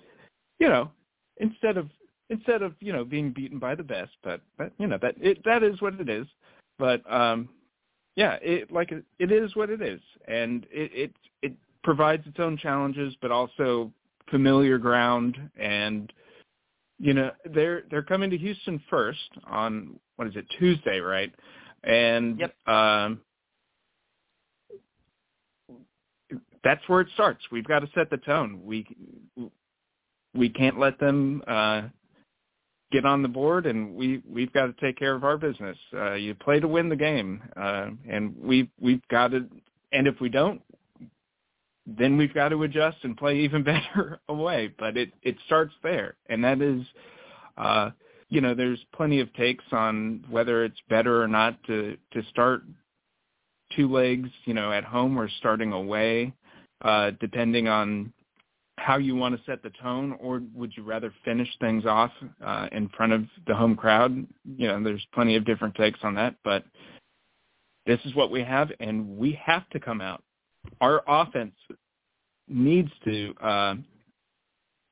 you know, instead of instead of you know being beaten by the best, but but you know that it that is what it is. But um, yeah, it like it, it is what it is, and it it it provides its own challenges, but also familiar ground and you know they're they're coming to Houston first on what is it Tuesday, right? And yep. um, that's where it starts. We've got to set the tone. We we can't let them uh, get on the board, and we we've got to take care of our business. Uh, you play to win the game, uh, and we we've got to. And if we don't, then we've got to adjust and play even better away. But it it starts there, and that is, uh, you know, there's plenty of takes on whether it's better or not to to start two legs, you know, at home or starting away, uh, depending on how you want to set the tone, or would you rather finish things off uh, in front of the home crowd? You know, there's plenty of different takes on that, but this is what we have, and we have to come out our offense needs to uh,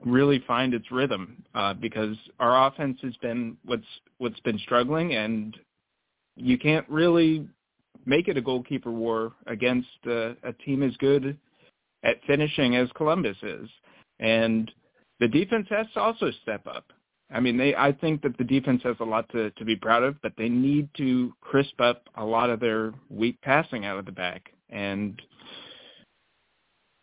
really find its rhythm uh, because our offense has been what's what's been struggling, and you can't really make it a goalkeeper war against uh, a team as good at finishing as Columbus is, and the defense has to also step up. I mean, they. I think that the defense has a lot to to be proud of, but they need to crisp up a lot of their weak passing out of the back, and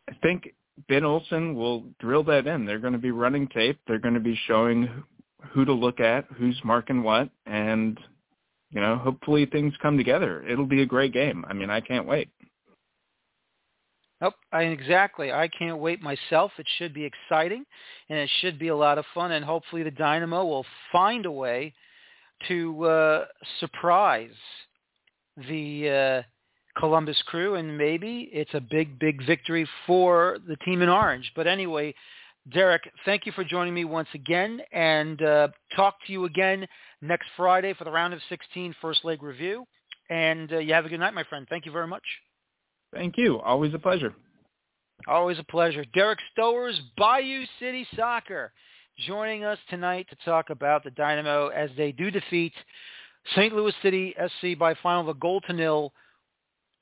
I think Ben Olsen will drill that in. They're going to be running tape. They're going to be showing who to look at, who's marking what, and you know, hopefully things come together. It'll be a great game. I mean, I can't wait. Nope, I, exactly. I can't wait myself. It should be exciting, and it should be a lot of fun. And hopefully, the Dynamo will find a way to uh, surprise the uh, Columbus Crew, and maybe it's a big, big victory for the team in orange. But anyway, Derek, thank you for joining me once again, and uh, talk to you again next Friday for the round of 16 first leg review. And uh, you have a good night, my friend. Thank you very much. Thank you. Always a pleasure. Always a pleasure. Derek Stowers, Bayou City Soccer, joining us tonight to talk about the Dynamo as they do defeat St. Louis City SC by final of a goal to nil.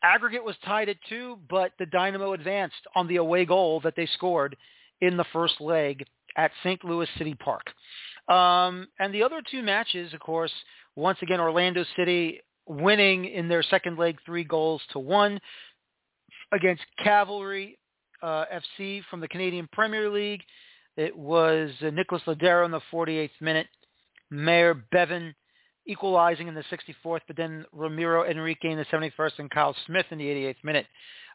Aggregate was tied at two, but the Dynamo advanced on the away goal that they scored in the first leg at St. Louis City Park. Um, and the other two matches, of course, once again, Orlando City winning in their second leg three goals to one against Cavalry uh, FC from the Canadian Premier League. It was uh, Nicholas Lodeiro in the 48th minute, Myer Bevan equalizing in the 64th, but then Ramiro Enrique in the 71st and Kyle Smith in the 88th minute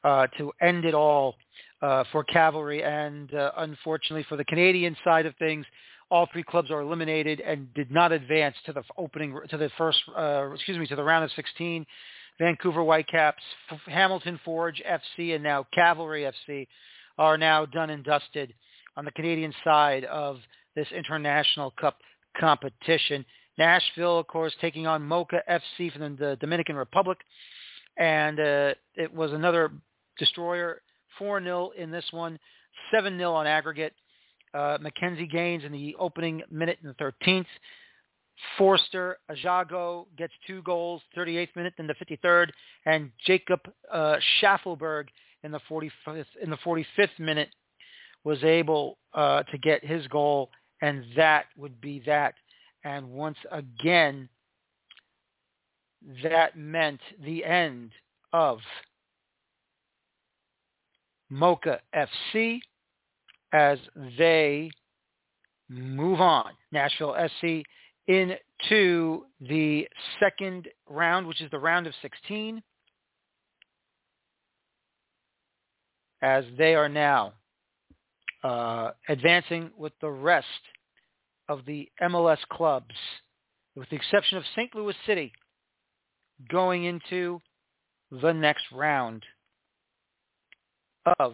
uh, to end it all uh, for Cavalry. And uh, unfortunately for the Canadian side of things, all three clubs are eliminated and did not advance to the opening to the first uh, excuse me to the round of 16. Vancouver Whitecaps, Hamilton Forge FC, and now Cavalry FC are now done and dusted on the Canadian side of this international cup competition. Nashville, of course, taking on Moca FC from the Dominican Republic, and uh, it was another destroyer, 4-0 in this one, 7-0 on aggregate. Uh, McKinze Gaines in the opening minute in the 13th. Forster Ajago gets two goals, 38th minute, then the 53rd, and Jacob uh, Shaffelburg in the 45th in the 45th minute was able uh, to get his goal, and that would be that. And once again, that meant the end of Moca FC as they move on. Nashville SC into the second round, which is the round of 16, as they are now uh, advancing with the rest of the MLS clubs, with the exception of St. Louis City, going into the next round of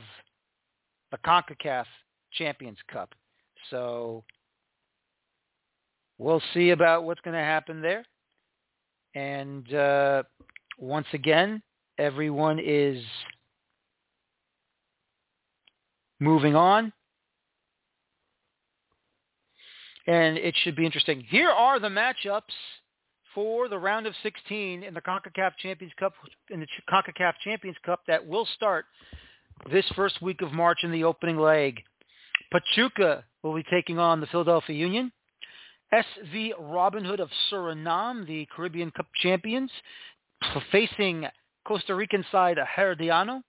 the CONCACAF Champions Cup. So we'll see about what's going to happen there. And uh, once again, everyone is moving on. And it should be interesting. Here are the matchups for the round of 16 in the CONCACAF Champions Cup in the CONCACAF Champions Cup that will start this first week of March in the opening leg. Pachuca will be taking on the Philadelphia Union. SV Robin Hood of Suriname, the Caribbean Cup champions, facing Costa Rican side Herediano.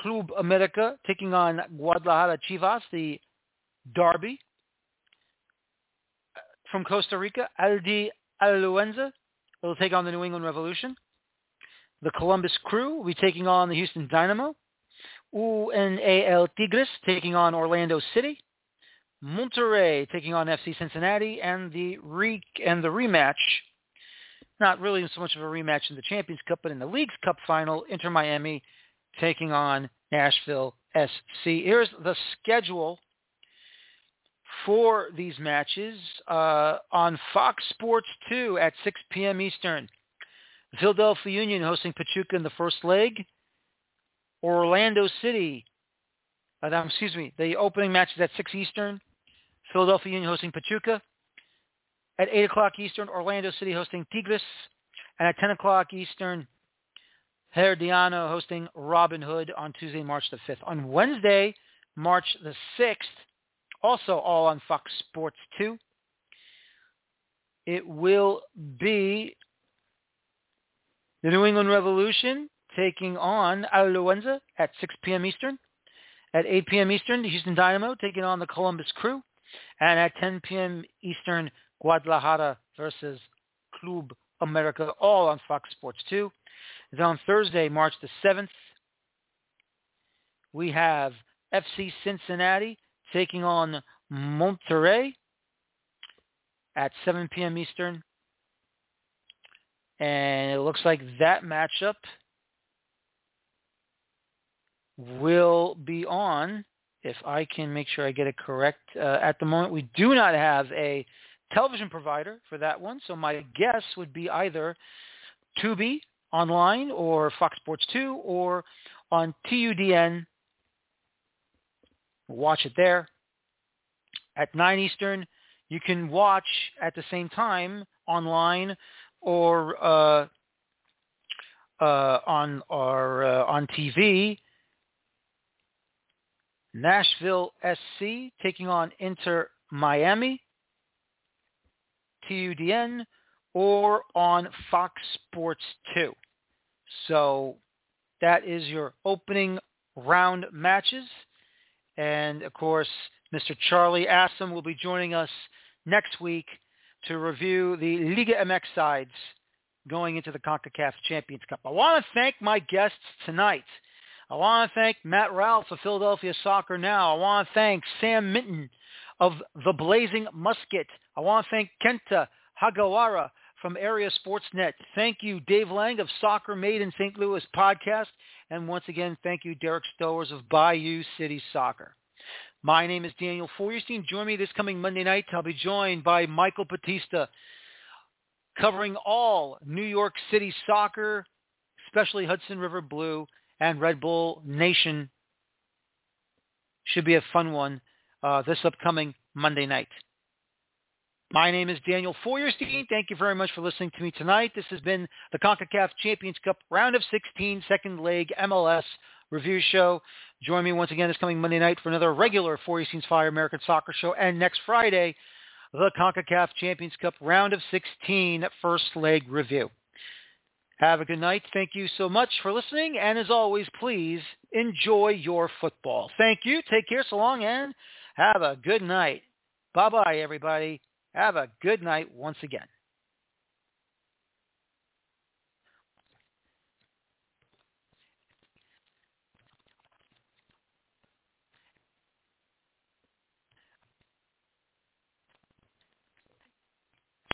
Club America taking on Guadalajara Chivas, the derby. From Costa Rica, Aldi Aluenza will take on the New England Revolution. The Columbus Crew will be taking on the Houston Dynamo. UANL Tigres taking on Orlando City. Monterrey taking on FC Cincinnati, and the re- and the rematch. Not really so much of a rematch in the Champions Cup, but in the Leagues Cup final, Inter Miami taking on Nashville SC. Here's the schedule for these matches uh, on Fox Sports 2 at 6 p.m. Eastern. Philadelphia Union hosting Pachuca in the first leg. Orlando City, uh, excuse me, the opening match is at 6 Eastern. Philadelphia Union hosting Pachuca. At 8 o'clock Eastern, Orlando City hosting Tigres. And at 10 o'clock Eastern, Herediano hosting Robin Hood on Tuesday, March the 5th. On Wednesday, March the 6th, also all on Fox Sports 2, it will be the New England Revolution taking on Alajuelense at 6 p.m. Eastern. At 8 p.m. Eastern, the Houston Dynamo taking on the Columbus Crew. And at 10 p.m. Eastern, Guadalajara versus Club America, all on Fox Sports 2. Then on Thursday, March the 7th, we have FC Cincinnati taking on Monterrey at 7 p.m. Eastern. And it looks like that matchup will be on if I can make sure I get it correct. Uh, at the moment, we do not have a television provider for that one, so my guess would be either Tubi online or Fox Sports 2 or on TUDN. Watch it there. At 9 Eastern, you can watch at the same time online or uh, uh, on or uh, on TV. Nashville SC taking on Inter Miami, TUDN, or on Fox Sports 2. So that is your opening round matches. And of course, Mr. Charlie Assam will be joining us next week to review the Liga MX sides going into the CONCACAF Champions Cup. I want to thank my guests tonight. I want to thank Matt Ralph of Philadelphia Soccer Now. I want to thank Sam Minton of The Blazing Musket. I want to thank Kenta Hagawara from Area Sportsnet. Thank you, Dave Lang of Soccer Made in St. Louis podcast. And once again, thank you, Derek Stowers of Bayou City Soccer. My name is Daniel Feuerstein. Join me this coming Monday night. I'll be joined by Michael Batista covering all New York City soccer, especially Hudson River Blue and Red Bull Nation. Should be a fun one uh, this upcoming Monday night. My name is Daniel Feuerstein. Thank you very much for listening to me tonight. This has been the CONCACAF Champions Cup Round of 16 Second Leg MLS review show. Join me once again this coming Monday night for another regular Feuerstein's Fire American Soccer show. And next Friday, the CONCACAF Champions Cup Round of 16 First Leg review. Have a good night. Thank you so much for listening. And as always, please enjoy your football. Thank you. Take care. So long and have a good night. Bye-bye, everybody. Have a good night once again.